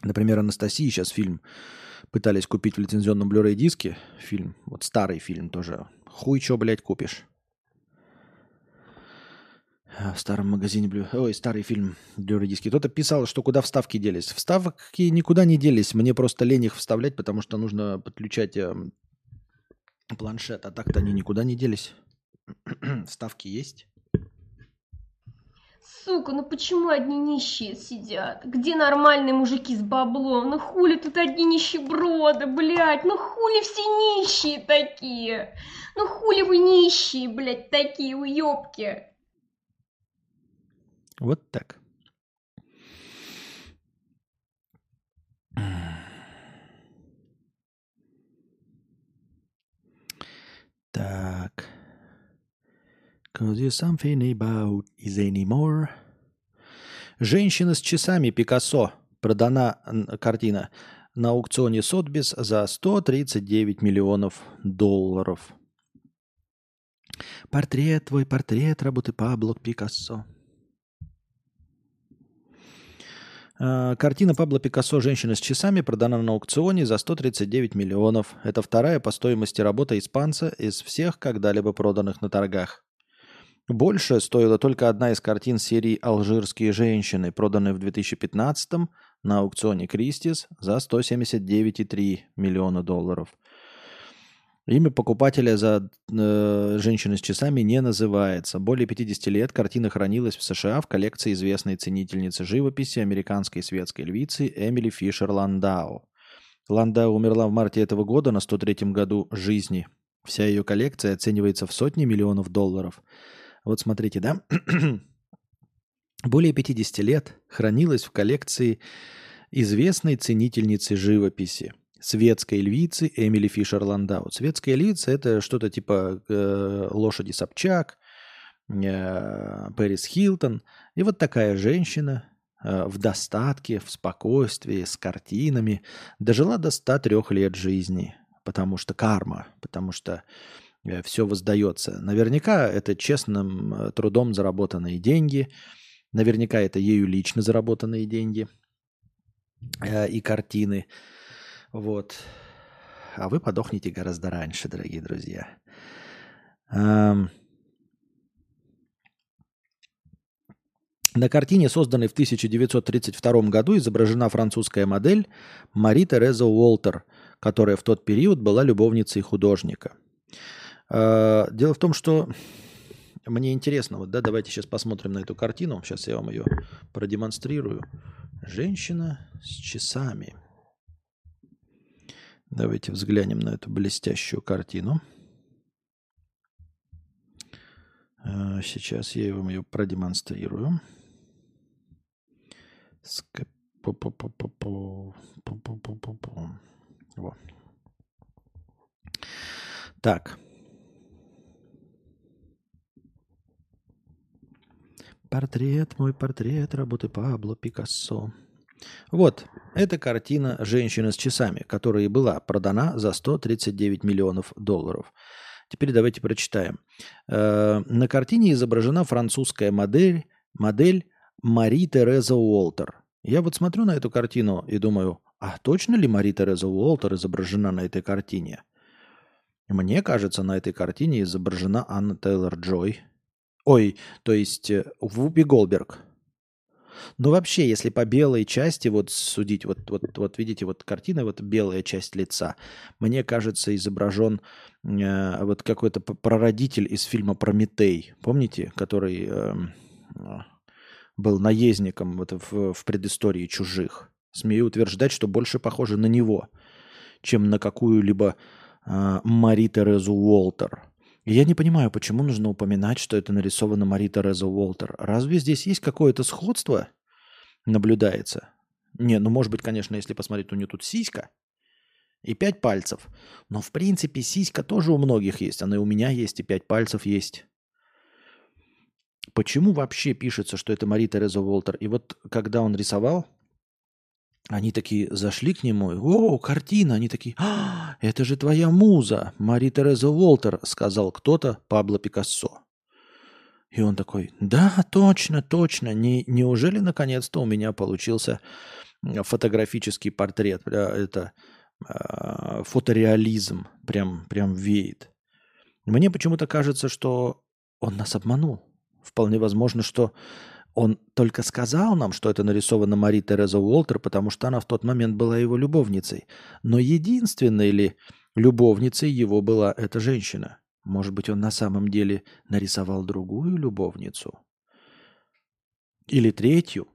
например, Анастасии сейчас фильм пытались купить в лицензионном Blu-ray диске. Фильм, вот старый фильм тоже. Хуй чё, блядь, купишь. В старом магазине, ой, старый фильм Дюродиски. Кто-то писал, что куда вставки делись. Вставки никуда не делись. Мне просто лень их вставлять, потому что нужно подключать э, планшет. А так-то они никуда не делись. [CLEARS THROAT] Вставки есть. Сука, ну почему одни нищие сидят? Где нормальные мужики с баблом? Ну хули тут одни нищеброды, блядь? Ну хули все нищие такие? Ну хули вы нищие, блядь, такие уёбки? Вот так. Так. Cause you're something about is anymore. Женщина с часами Пикассо. Продана картина на аукционе Сотбис за 139 миллионов долларов. Портрет твой, портрет работы Пабло Пикассо. А, картина Пабло Пикассо «Женщина с часами» продана на аукционе за 139 миллионов. Это вторая по стоимости работа испанца из всех когда-либо проданных на торгах. Больше стоила только одна из картин серии «Алжирские женщины», проданная в 2015 на аукционе Кристис за 179,3 миллиона долларов – Имя покупателя за э, женщины с часами не называется. Более 50 лет картина хранилась в США в коллекции известной ценительницы живописи американской светской львицы Эмили Фишер Ландау. Ландау умерла в марте этого года на 103-м году жизни. Вся ее коллекция оценивается в сотни миллионов долларов. Вот смотрите, да? [CLEARS THROAT] Более 50 лет хранилась в коллекции известной ценительницы живописи – светской львицы Эмили Фишер Ландау. Светская львица – это что-то типа э, лошади Собчак, э, Пэрис Хилтон. И вот такая женщина э, в достатке, в спокойствии, с картинами дожила до 103 лет жизни, потому что карма, потому что э, все воздается. Наверняка это честным э, трудом заработанные деньги, наверняка это ею лично заработанные деньги э, и картины – вот. А вы подохнете гораздо раньше, дорогие друзья. На картине, созданной в 1932 году, изображена французская модель Мари Тереза Уолтер, которая в тот период была любовницей художника. А, дело в том, что мне интересно, вот да, давайте сейчас посмотрим на эту картину. Сейчас я вам ее продемонстрирую. Женщина с часами. Давайте взглянем на эту блестящую картину. А, сейчас я вам ее продемонстрирую. Вот. Так. Портрет, мой портрет работы Пабло Пикассо. Вот, это картина «Женщина с часами», которая была продана за 139 миллионов долларов. Теперь давайте прочитаем. Э, на картине изображена французская модель, модель Мари Тереза Уолтер. Я вот смотрю на эту картину и думаю, а точно ли Мари Тереза Уолтер изображена на этой картине? Мне кажется, на этой картине изображена Анна Тейлор Джой. Ой, то есть э, Вупи Голберг. Но вообще, если по белой части вот судить, вот, вот, вот видите, вот картина, вот белая часть лица, мне кажется, изображен э, вот какой-то прародитель из фильма «Прометей». Помните, который э, был наездником вот в, в предыстории «Чужих». Смею утверждать, что больше похоже на него, чем на какую-либо э, Мари Терезу Уолтер. Я не понимаю, почему нужно упоминать, что это нарисовано Мари Тереза Уолтер. Разве здесь есть какое-то сходство? наблюдается. Не, ну может быть, конечно, если посмотреть, у нее тут сиська и пять пальцев. Но в принципе сиська тоже у многих есть. Она и у меня есть, и пять пальцев есть. Почему вообще пишется, что это Мари Тереза Уолтер? И вот когда он рисовал, Они такие зашли к нему, о, картина, они такие, а, это же твоя муза, Мари Тереза Уолтер, сказал кто-то Пабло Пикассо. И он такой, да, точно, точно, не, неужели наконец-то у меня получился фотографический портрет, это э, фотореализм прям, прям веет. Мне почему-то кажется, что он нас обманул. Вполне возможно, что он только сказал нам, что это нарисовано Мари Тереза Уолтер, потому что она в тот момент была его любовницей. Но единственной ли любовницей его была эта женщина? Может быть, он на самом деле нарисовал другую любовницу? Или третью?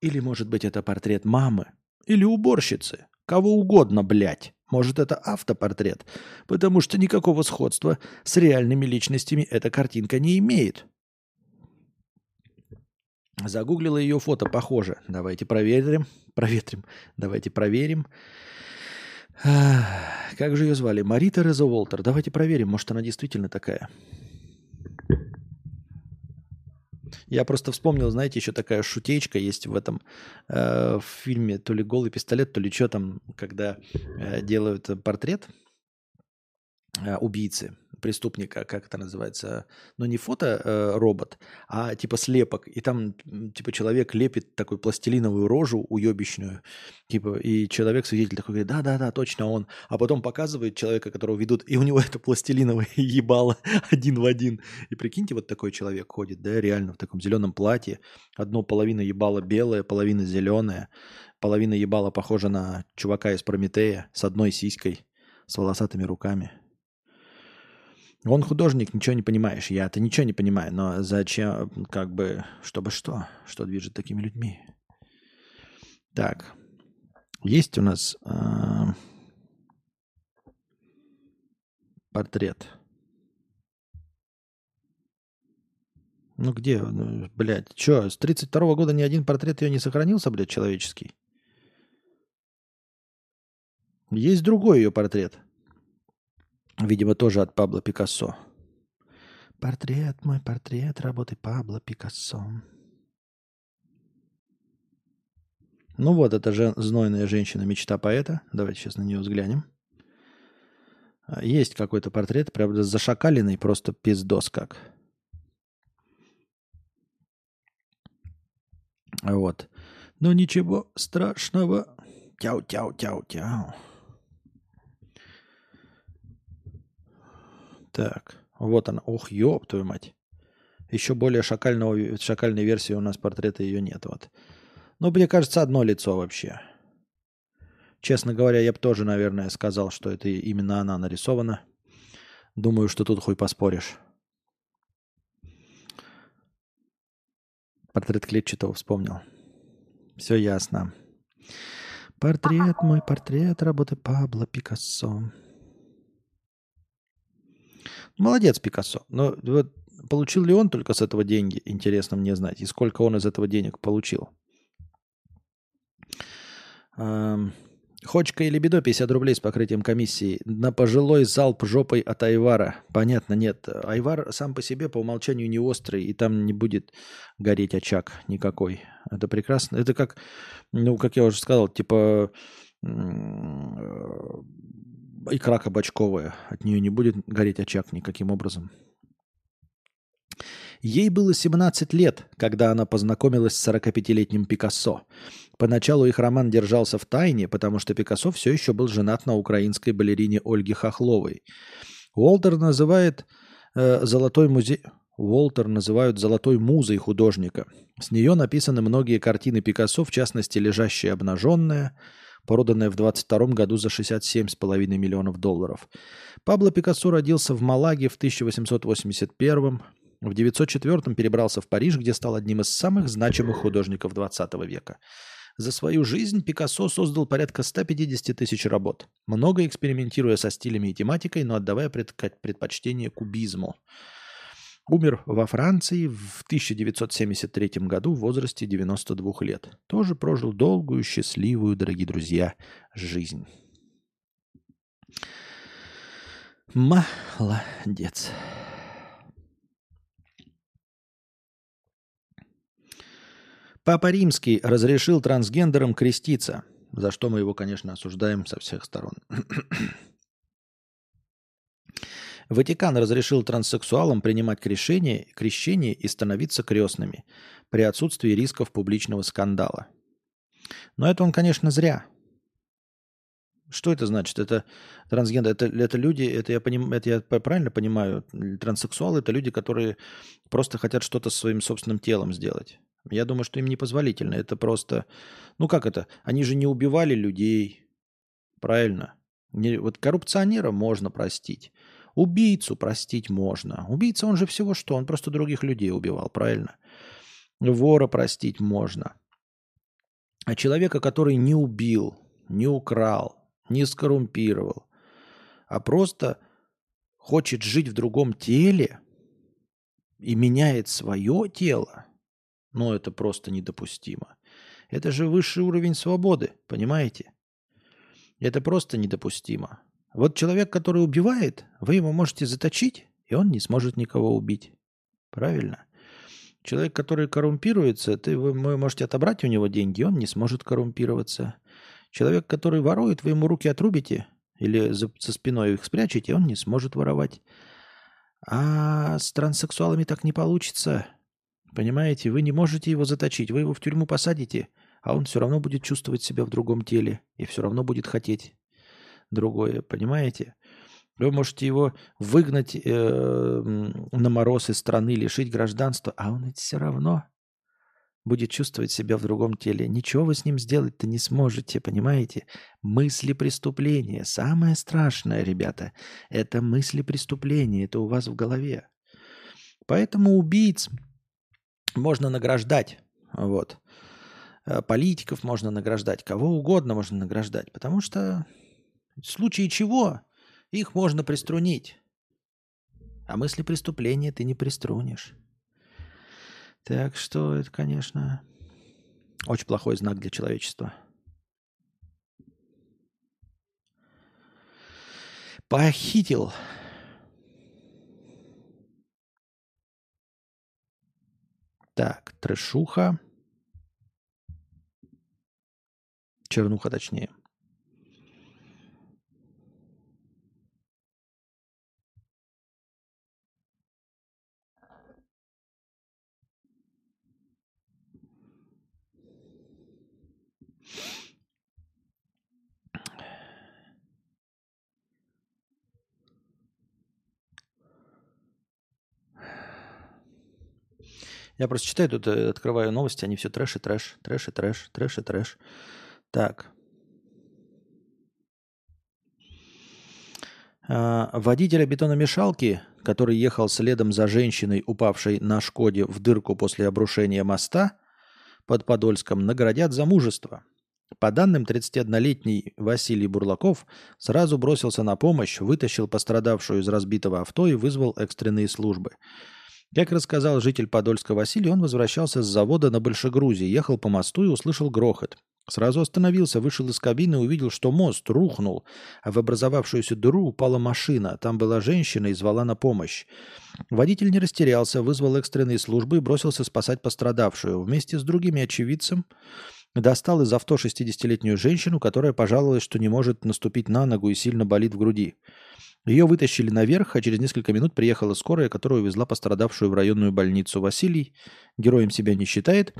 Или, может быть, это портрет мамы? Или уборщицы? Кого угодно, блядь. Может, это автопортрет, потому что никакого сходства с реальными личностями эта картинка не имеет. Загуглила ее фото, похоже. Давайте проверим. Проветрим. Давайте проверим. Как же ее звали? Марита Реза Уолтер. Давайте проверим, может, она действительно такая. Я просто вспомнил, знаете, еще такая шутечка есть в этом э, в фильме то ли голый пистолет, то ли что там, когда э, делают портрет э, убийцы преступника, как это называется, ну не фото-робот, э, а типа слепок. И там типа человек лепит такую пластилиновую рожу уебищную, типа, и человек-свидетель такой говорит, да-да-да, точно он. А потом показывает человека, которого ведут, и у него [LAUGHS] это пластилиновое ебало один в один. И прикиньте, вот такой человек ходит, да, реально в таком зеленом платье. Одно половина ебала белая, половина зеленая, половина ебала похожа на чувака из Прометея с одной сиськой, с волосатыми руками. Он художник, ничего не понимаешь. Я-то ничего не понимаю, но зачем, как бы, чтобы что? Что движет такими людьми? Так, есть у нас э, портрет. Ну где, ну, блядь, что, с 32 -го года ни один портрет ее не сохранился, блядь, человеческий? Есть другой ее портрет – Видимо, тоже от Пабло Пикассо. Портрет, мой портрет работы Пабло Пикассо. Ну вот, это же знойная женщина, мечта поэта. Давайте сейчас на нее взглянем. А, есть какой-то портрет, правда, зашакаленный, просто пиздос как. Вот. Но ничего страшного. Тяу-тяу-тяу-тяу. Так, вот она. Ох, ёб твою мать. Еще более шакального, шакальной версии у нас портрета ее нет. Вот. Ну, мне кажется, одно лицо вообще. Честно говоря, я бы тоже, наверное, сказал, что это именно она нарисована. Думаю, что тут хуй поспоришь. Портрет клетчатого вспомнил. Все ясно. Портрет мой, портрет работы Пабло Пикассо. Молодец, Пикассо. Но вот получил ли он только с этого деньги, интересно мне знать, и сколько он из этого денег получил. Хочка или бедо 50 рублей с покрытием комиссии. На пожилой залп жопой от Айвара. Понятно, нет. Айвар сам по себе по умолчанию не острый, и там не будет гореть очаг никакой. Это прекрасно. Это как, ну, как я уже сказал, типа икра кабачковая. От нее не будет гореть очаг никаким образом. Ей было 17 лет, когда она познакомилась с 45-летним Пикассо. Поначалу их роман держался в тайне, потому что Пикассо все еще был женат на украинской балерине Ольге Хохловой. Уолтер называет э, «Золотой музей...» Уолтер называют «золотой музой художника». С нее написаны многие картины Пикассо, в частности «Лежащая обнаженная», проданная в 22 году за 67,5 миллионов долларов. Пабло Пикассо родился в Малаге в 1881 в 904 перебрался в Париж, где стал одним из самых значимых художников 20 века. За свою жизнь Пикассо создал порядка 150 тысяч работ, много экспериментируя со стилями и тематикой, но отдавая предпочтение кубизму. Умер во Франции в 1973 году в возрасте 92 лет. Тоже прожил долгую, счастливую, дорогие друзья, жизнь. Молодец. Папа Римский разрешил трансгендерам креститься. за что мы его, конечно, осуждаем со всех сторон. Ватикан разрешил транссексуалам принимать крещение, крещение и становиться крестными при отсутствии рисков публичного скандала. Но это он, конечно, зря. Что это значит? Это трансгендер, это, это люди, это я, поним, это я правильно понимаю, транссексуалы это люди, которые просто хотят что-то с своим собственным телом сделать. Я думаю, что им не позволительно. Это просто, ну как это? Они же не убивали людей, правильно? Не, вот коррупционера можно простить. Убийцу простить можно. Убийца, он же всего что? Он просто других людей убивал, правильно? Вора простить можно. А человека, который не убил, не украл, не скоррумпировал, а просто хочет жить в другом теле и меняет свое тело, ну это просто недопустимо. Это же высший уровень свободы, понимаете? Это просто недопустимо. Вот человек, который убивает, вы его можете заточить, и он не сможет никого убить. Правильно? Человек, который коррумпируется, ты, вы, вы можете отобрать у него деньги, он не сможет коррумпироваться. Человек, который ворует, вы ему руки отрубите или за, за спиной их спрячете, он не сможет воровать. А с транссексуалами так не получится. Понимаете, вы не можете его заточить, вы его в тюрьму посадите, а он все равно будет чувствовать себя в другом теле и все равно будет хотеть другое, понимаете? Вы можете его выгнать э, на мороз из страны, лишить гражданства, а он ведь все равно будет чувствовать себя в другом теле. Ничего вы с ним сделать-то не сможете, понимаете? Мысли преступления. Самое страшное, ребята, это мысли преступления. Это у вас в голове. Поэтому убийц можно награждать. Вот. Э, политиков можно награждать. Кого угодно можно награждать. Потому что в случае чего их можно приструнить. А мысли преступления ты не приструнишь. Так что это, конечно, очень плохой знак для человечества. Похитил. Так, трешуха. Чернуха точнее. Я просто читаю, тут э, открываю новости, они все трэш и трэш, трэш и трэш, трэш и трэш. Так. А, водителя бетономешалки, который ехал следом за женщиной, упавшей на Шкоде в дырку после обрушения моста под Подольском, наградят за мужество. По данным, 31-летний Василий Бурлаков сразу бросился на помощь, вытащил пострадавшую из разбитого авто и вызвал экстренные службы. Как рассказал житель Подольска Василий, он возвращался с завода на Большегрузе, ехал по мосту и услышал грохот. Сразу остановился, вышел из кабины и увидел, что мост рухнул, а в образовавшуюся дыру упала машина. Там была женщина и звала на помощь. Водитель не растерялся, вызвал экстренные службы и бросился спасать пострадавшую. Вместе с другими очевидцем достал из авто 60-летнюю женщину, которая пожаловалась, что не может наступить на ногу и сильно болит в груди. Ее вытащили наверх, а через несколько минут приехала скорая, которая увезла пострадавшую в районную больницу. Василий героем себя не считает,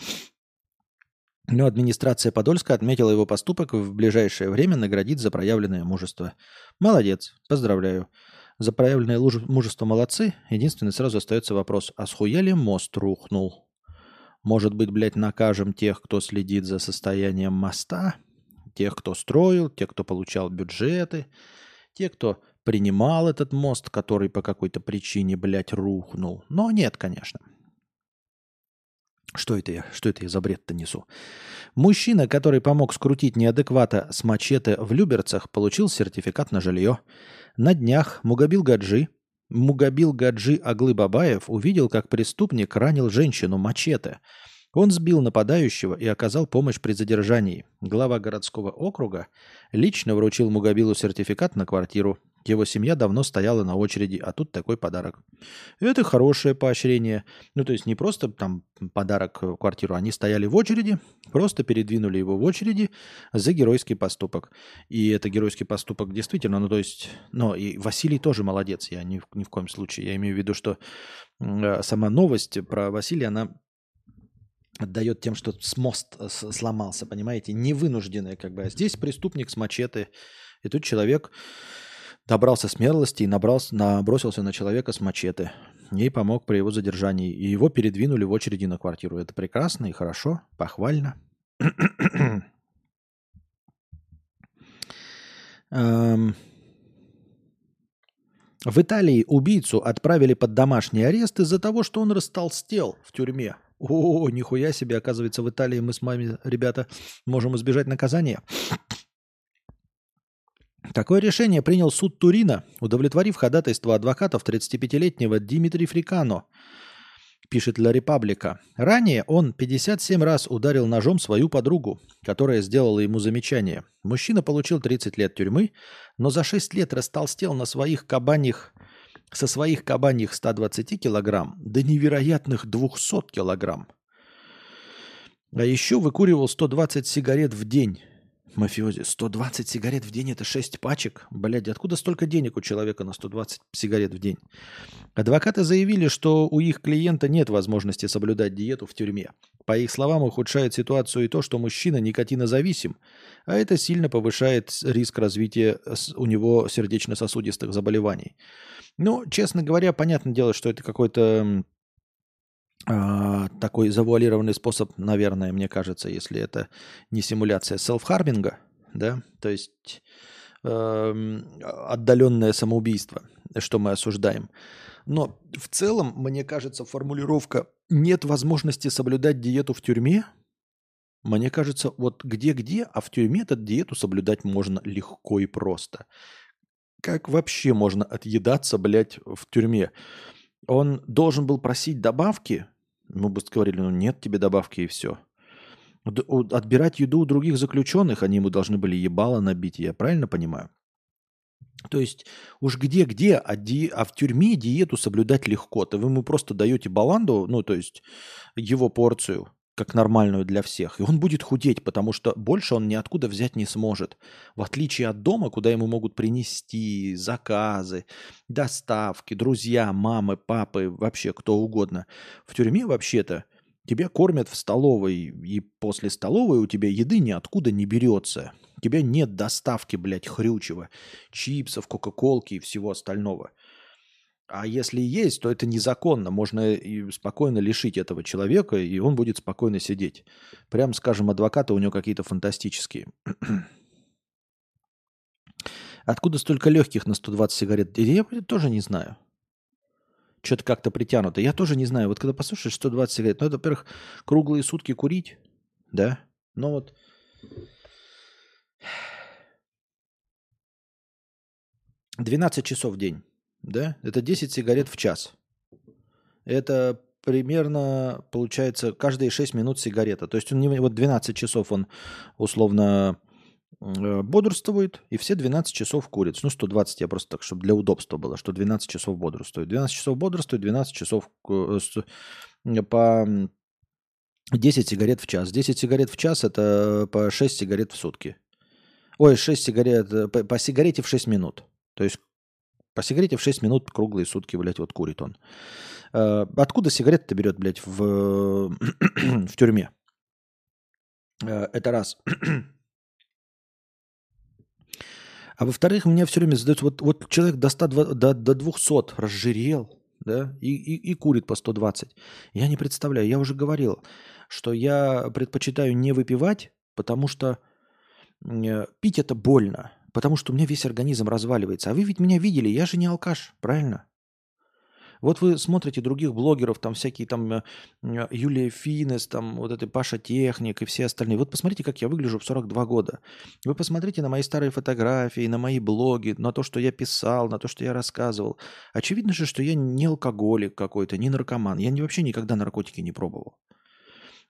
но администрация Подольска отметила его поступок и в ближайшее время наградит за проявленное мужество. Молодец, поздравляю. За проявленное мужество молодцы. Единственный сразу остается вопрос, а схуяли мост рухнул? Может быть, блядь, накажем тех, кто следит за состоянием моста? Тех, кто строил, тех, кто получал бюджеты, тех, кто принимал этот мост, который по какой-то причине, блядь, рухнул. Но нет, конечно. Что это я? Что это я за бред-то несу? Мужчина, который помог скрутить неадеквата с мачете в Люберцах, получил сертификат на жилье. На днях Мугабил Гаджи, Мугабил Гаджи Аглы Бабаев увидел, как преступник ранил женщину мачете – он сбил нападающего и оказал помощь при задержании. Глава городского округа лично вручил Мугабилу сертификат на квартиру. Его семья давно стояла на очереди, а тут такой подарок. Это хорошее поощрение. Ну, то есть не просто там подарок в квартиру, они стояли в очереди, просто передвинули его в очереди за геройский поступок. И это геройский поступок действительно, ну, то есть, но и Василий тоже молодец, я ни, ни в коем случае. Я имею в виду, что э, сама новость про Василия, она отдает тем, что с мост сломался, понимаете, невынужденное как бы. А здесь преступник с мачете, и тут человек добрался смелости и набрался, набросился на человека с мачете. Ей помог при его задержании. И его передвинули в очереди на квартиру. Это прекрасно и хорошо, похвально. [CLEARS THROAT] Эм. В Италии убийцу отправили под домашний арест из-за того, что он растолстел в тюрьме. О, нихуя себе, оказывается, в Италии мы с вами, ребята, можем избежать наказания. Такое решение принял суд Турина, удовлетворив ходатайство адвокатов 35-летнего Димитри Фрикано, пишет Ла Репаблика. Ранее он 57 раз ударил ножом свою подругу, которая сделала ему замечание. Мужчина получил 30 лет тюрьмы, но за 6 лет растолстел на своих кабаньих, со своих кабаньих 120 килограмм до невероятных 200 килограмм. А еще выкуривал 120 сигарет в день Мафиози. 120 сигарет в день – это 6 пачек. Блядь, откуда столько денег у человека на 120 сигарет в день? Адвокаты заявили, что у их клиента нет возможности соблюдать диету в тюрьме. По их словам, ухудшает ситуацию и то, что мужчина никотинозависим, а это сильно повышает риск развития у него сердечно-сосудистых заболеваний. Ну, честно говоря, понятное дело, что это какой-то такой завуалированный способ, наверное, мне кажется, если это не симуляция селф-харминга, да, то есть э, отдаленное самоубийство, что мы осуждаем. Но в целом, мне кажется, формулировка «нет возможности соблюдать диету в тюрьме», мне кажется, вот где-где, а в тюрьме эту диету соблюдать можно легко и просто. Как вообще можно отъедаться, блядь, в тюрьме? Он должен был просить добавки, мы бы говорили, ну нет тебе добавки и все. Отбирать еду у других заключенных, они ему должны были ебало набить, я правильно понимаю? То есть уж где-где, а, ди... а в тюрьме диету соблюдать легко. То вы ему просто даете баланду, ну то есть его порцию, как нормальную для всех. И он будет худеть, потому что больше он ниоткуда взять не сможет. В отличие от дома, куда ему могут принести заказы, доставки, друзья, мамы, папы, вообще кто угодно. В тюрьме вообще-то тебя кормят в столовой, и после столовой у тебя еды ниоткуда не берется. У тебя нет доставки, блядь, хрючего, чипсов, кока-колки и всего остального. А если есть, то это незаконно. Можно и спокойно лишить этого человека, и он будет спокойно сидеть. Прям, скажем, адвокаты у него какие-то фантастические. [CLEARS THROAT] Откуда столько легких на 120 сигарет? Я тоже не знаю. Что-то как-то притянуто. Я тоже не знаю. Вот когда послушаешь 120 сигарет, ну, это, во-первых, круглые сутки курить, да? Но вот 12 часов в день да, это 10 сигарет в час. Это примерно, получается, каждые 6 минут сигарета. То есть он не, вот 12 часов он условно э, бодрствует, и все 12 часов курит. Ну, 120 я просто так, чтобы для удобства было, что 12 часов бодрствует. 12 часов бодрствует, 12 часов э, по 10 сигарет в час. 10 сигарет в час – это по 6 сигарет в сутки. Ой, 6 сигарет, э, по, по сигарете в 6 минут. То есть по сигарете в 6 минут круглые сутки, блядь, вот курит он. Э, откуда сигарет-то берет, блядь, в, [CLEARS THROAT] в тюрьме? Э, это раз. [CLEARS THROAT] А во-вторых, меня все время задают, вот, вот человек до, 100, до, до 200 разжирел, да, и, и, и курит по 120. Я не представляю, я уже говорил, что я предпочитаю не выпивать, потому что э, пить это больно. Потому что у меня весь организм разваливается. А вы ведь меня видели, я же не алкаш, правильно? Вот вы смотрите других блогеров, там всякие там э, э, Юлия Финес, там вот это Паша Техник и все остальные. Вот посмотрите, как я выгляжу в 42 года. Вы посмотрите на мои старые фотографии, на мои блоги, на то, что я писал, на то, что я рассказывал. Очевидно же, что я не алкоголик какой-то, не наркоман. Я вообще никогда наркотики не пробовал.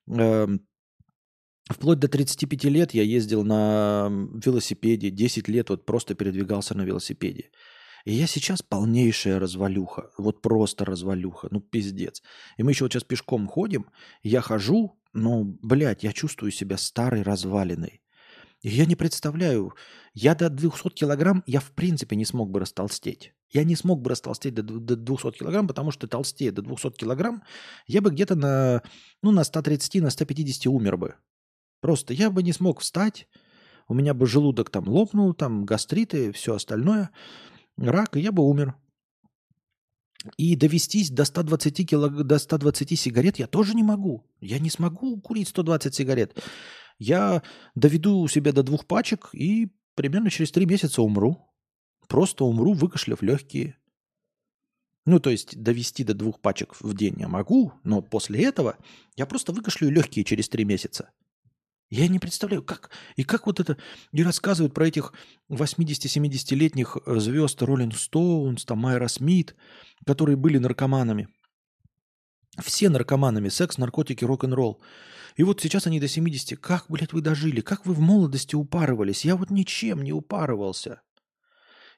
Эм, Вплоть до 35 лет я ездил на велосипеде, 10 лет вот просто передвигался на велосипеде. И я сейчас полнейшая развалюха. Вот просто развалюха. Ну, пиздец. И мы еще вот сейчас пешком ходим. Я хожу, но, блядь, я чувствую себя старой развалиной. И я не представляю, я до 200 килограмм, я в принципе не смог бы растолстеть. Я не смог бы растолстеть до, до 200 килограмм, потому что толстее до 200 килограмм я бы где-то на, ну, на 130, на 150 умер бы. Просто я бы не смог встать, у меня бы желудок там лопнул, там гастриты, все остальное, рак, и я бы умер. И довестись до 120, килог... до 120 сигарет я тоже не могу. Я не смогу курить 120 сигарет. Я доведу себя до двух пачек и примерно через три месяца умру. Просто умру, выкашляв легкие. Ну, то есть довести до двух пачек в день я могу, но после этого я просто выкашлю легкие через три месяца. Я не представляю, как и как вот это и рассказывают про этих 80-70-летних э, звезд Роллинг Стоунс, там Майра Смит, которые были наркоманами. Все наркоманами, секс, наркотики, рок-н-ролл. И вот сейчас они до 70. Как, блядь, вы дожили? Как вы в молодости упарывались? Я вот ничем не упарывался.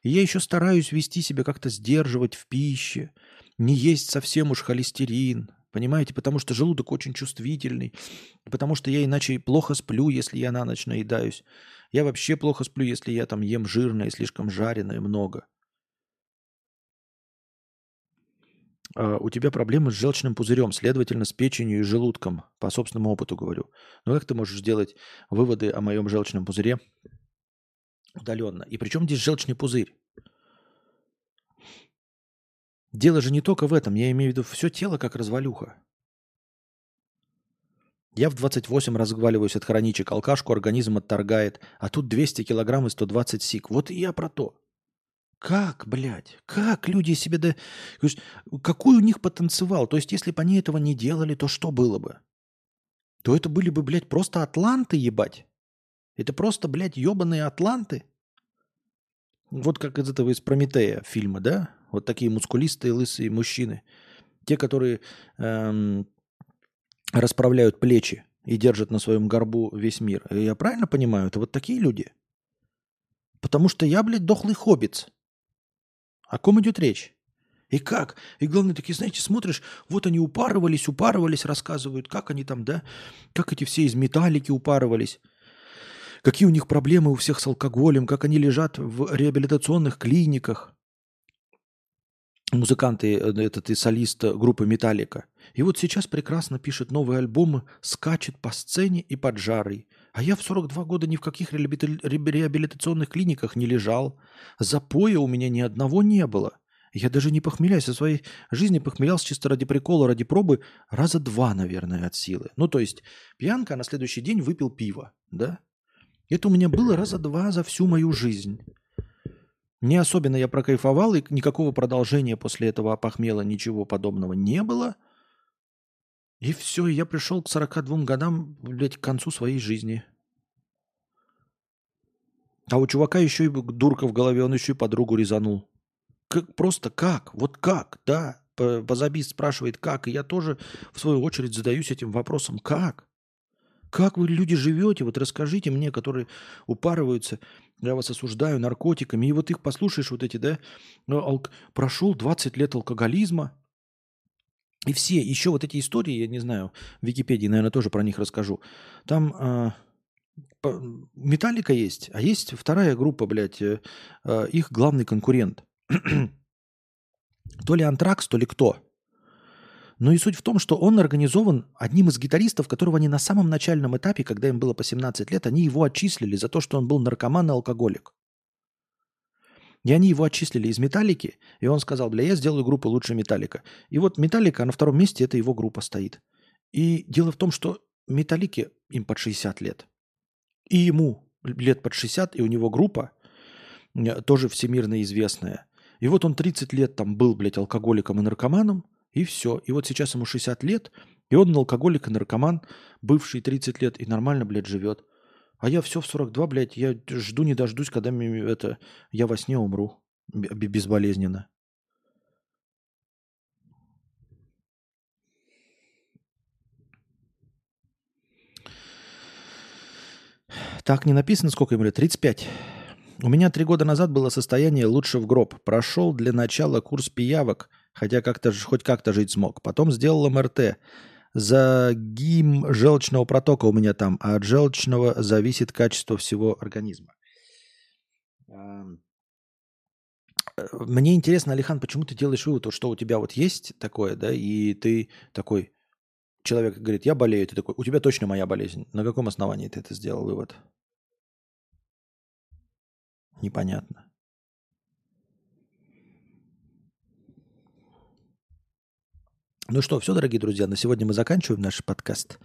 И я еще стараюсь вести себя как-то сдерживать в пище, не есть совсем уж холестерин, Понимаете? Потому что желудок очень чувствительный. Потому что я иначе плохо сплю, если я на ночь наедаюсь. Я вообще плохо сплю, если я там ем жирное, слишком жареное много. Uh, у тебя проблемы с желчным пузырем, следовательно, с печенью и желудком. По собственному опыту говорю. Но как ты можешь сделать выводы о моем желчном пузыре удаленно? И причем здесь желчный пузырь? Дело же не только в этом. Я имею в виду все тело как развалюха. Я в 28 разгваливаюсь от хроничек, алкашку организм отторгает, а тут 200 килограмм и 120 сик. Вот и я про то. Как, блядь, как люди себе... Да... Какой у них потенциал? То есть, если бы они этого не делали, то что было бы? То это были бы, блядь, просто атланты, ебать. Это просто, блядь, ебаные атланты. Вот как из этого из Прометея фильма, да? Вот такие мускулистые, лысые мужчины. Те, которые эм, расправляют плечи и держат на своем горбу весь мир. Я правильно понимаю? Это вот такие люди? Потому что я, блядь, дохлый хоббит. О ком идет речь? И как? И главное, такие, знаете, смотришь, вот они упарывались, упарывались, рассказывают, как они там, да, как эти все из металлики упарывались, какие у них проблемы у всех с алкоголем, как они лежат в реабилитационных клиниках музыканты, э, этот и солист группы Металлика. И вот сейчас прекрасно пишет новые альбомы, скачет по сцене и под жарой. А я в 42 года ни в каких реабилитационных клиниках не лежал. Запоя у меня ни одного не было. Я даже не похмеляюсь. Со своей жизни похмелялся чисто ради прикола, ради пробы раза два, наверное, от силы. Ну, то есть пьянка, а на следующий день выпил пиво, да? Это у меня было раза два за всю мою жизнь. Не особенно я прокайфовал, и никакого продолжения после этого опохмела ничего подобного не было. И все, я пришел к 42 годам, блядь, к концу своей жизни. А у чувака еще и дурка в голове, он еще и подругу резанул. Как, просто как? Вот как? Да, Базабист спрашивает, как? И я тоже, в свою очередь, задаюсь этим вопросом, как? Как вы, люди, живете? Вот расскажите мне, которые упарываются, я вас осуждаю наркотиками, и вот их послушаешь, вот эти, да, прошел 20 лет алкоголизма, и все, еще вот эти истории, я не знаю, в Википедии, наверное, тоже про них расскажу. Там э, Металлика есть, а есть вторая группа, блядь, э, э, их главный конкурент. [CLEARS THROAT] то ли Антракс, то ли кто. Но и суть в том, что он организован одним из гитаристов, которого они на самом начальном этапе, когда им было по 17 лет, они его отчислили за то, что он был наркоман и алкоголик. И они его отчислили из «Металлики», и он сказал, бля, я сделаю группу лучше «Металлика». И вот «Металлика», на втором месте это его группа стоит. И дело в том, что «Металлике» им под 60 лет. И ему лет под 60, и у него группа э, тоже всемирно известная. И вот он 30 лет там был, блядь, алкоголиком и наркоманом, и все. И вот сейчас ему 60 лет, и он алкоголик и наркоман, бывший 30 лет, и нормально, блядь, живет. А я все в 42, блядь, я жду не дождусь, когда это, я во сне умру безболезненно. Так, не написано, сколько ему лет? 35. У меня три года назад было состояние лучше в гроб. Прошел для начала курс пиявок, хотя как-то, хоть как-то жить смог. Потом сделал МРТ. За гим желчного протока у меня там, а от желчного зависит качество всего организма. Мне интересно, Алихан, почему ты делаешь вывод, что у тебя вот есть такое, да, и ты такой, человек говорит, я болею, ты такой, у тебя точно моя болезнь. На каком основании ты это сделал вывод? Непонятно. Ну что, все, дорогие друзья, на сегодня мы заканчиваем наш подкаст.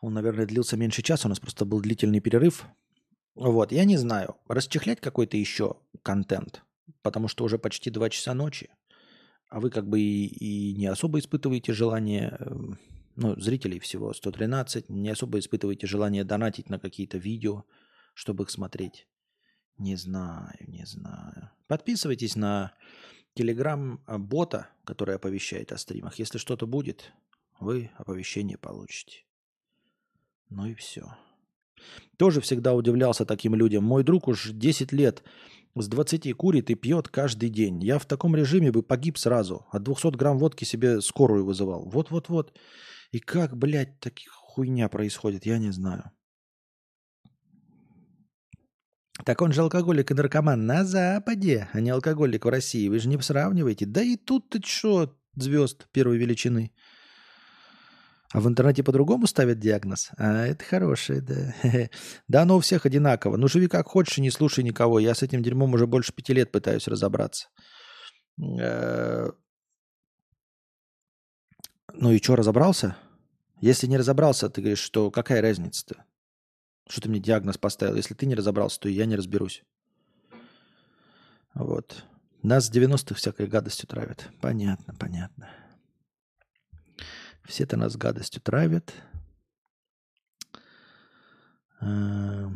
Он, наверное, длился меньше часа, у нас просто был длительный перерыв. Вот, я не знаю, расчехлять какой-то еще контент, потому что уже почти 2 часа ночи, а вы как бы и, и не особо испытываете желание, эм, ну, зрителей всего 113, не особо испытываете желание донатить на какие-то видео, чтобы их смотреть. Не знаю, не знаю. Подписывайтесь на телеграм-бота, который оповещает о стримах. Если что-то будет, вы оповещение получите. Ну и все. Тоже всегда удивлялся таким людям. Мой друг уж 10 лет с 20 курит и пьет каждый день. Я в таком режиме бы погиб сразу. От 200 грамм водки себе скорую вызывал. Вот-вот-вот. И как, блядь, таких хуйня происходит, я не знаю. Так он же алкоголик и наркоман на Западе, а не алкоголик в России. Вы же не сравниваете. Да и тут ты что, звезд первой величины. А в интернете по-другому ставят диагноз? А, это хорошее, да. [LAUGHS] Да, оно у всех одинаково. Ну, живи как хочешь и не слушай никого. Я с этим дерьмом уже больше пяти лет пытаюсь разобраться. Э, Ну и что, разобрался? Если не разобрался, ты говоришь, что какая разница-то? Что ты мне диагноз поставил? Если ты не разобрался, то и я не разберусь. Вот. Нас с 90-х всякой гадостью травят. Понятно, понятно. Все-то нас гадостью травят. А,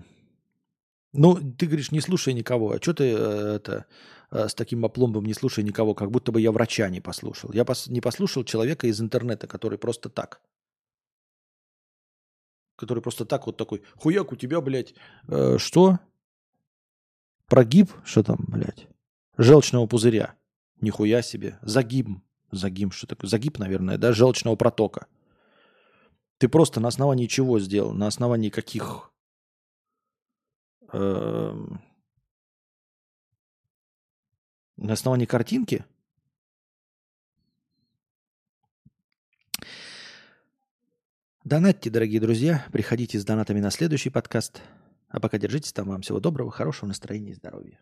Ну, ты говоришь, не слушай никого. А что ты э, это э, с таким опломбом не слушай никого, как будто бы я врача не послушал. Я пос- не послушал человека из интернета, который просто так. Который просто так вот такой, хуяк у тебя, блядь, э, что? Прогиб? Что там, блядь? Желчного пузыря. Нихуя себе. Загиб. Загиб, что такое? Загиб, наверное, да? Желчного протока. Ты просто на основании чего сделал? На основании каких... эм, на основании картинки? Донатьте, дорогие друзья. Приходите с донатами на следующий подкаст. А пока держитесь там. Вам всего доброго, хорошего настроения и здоровья.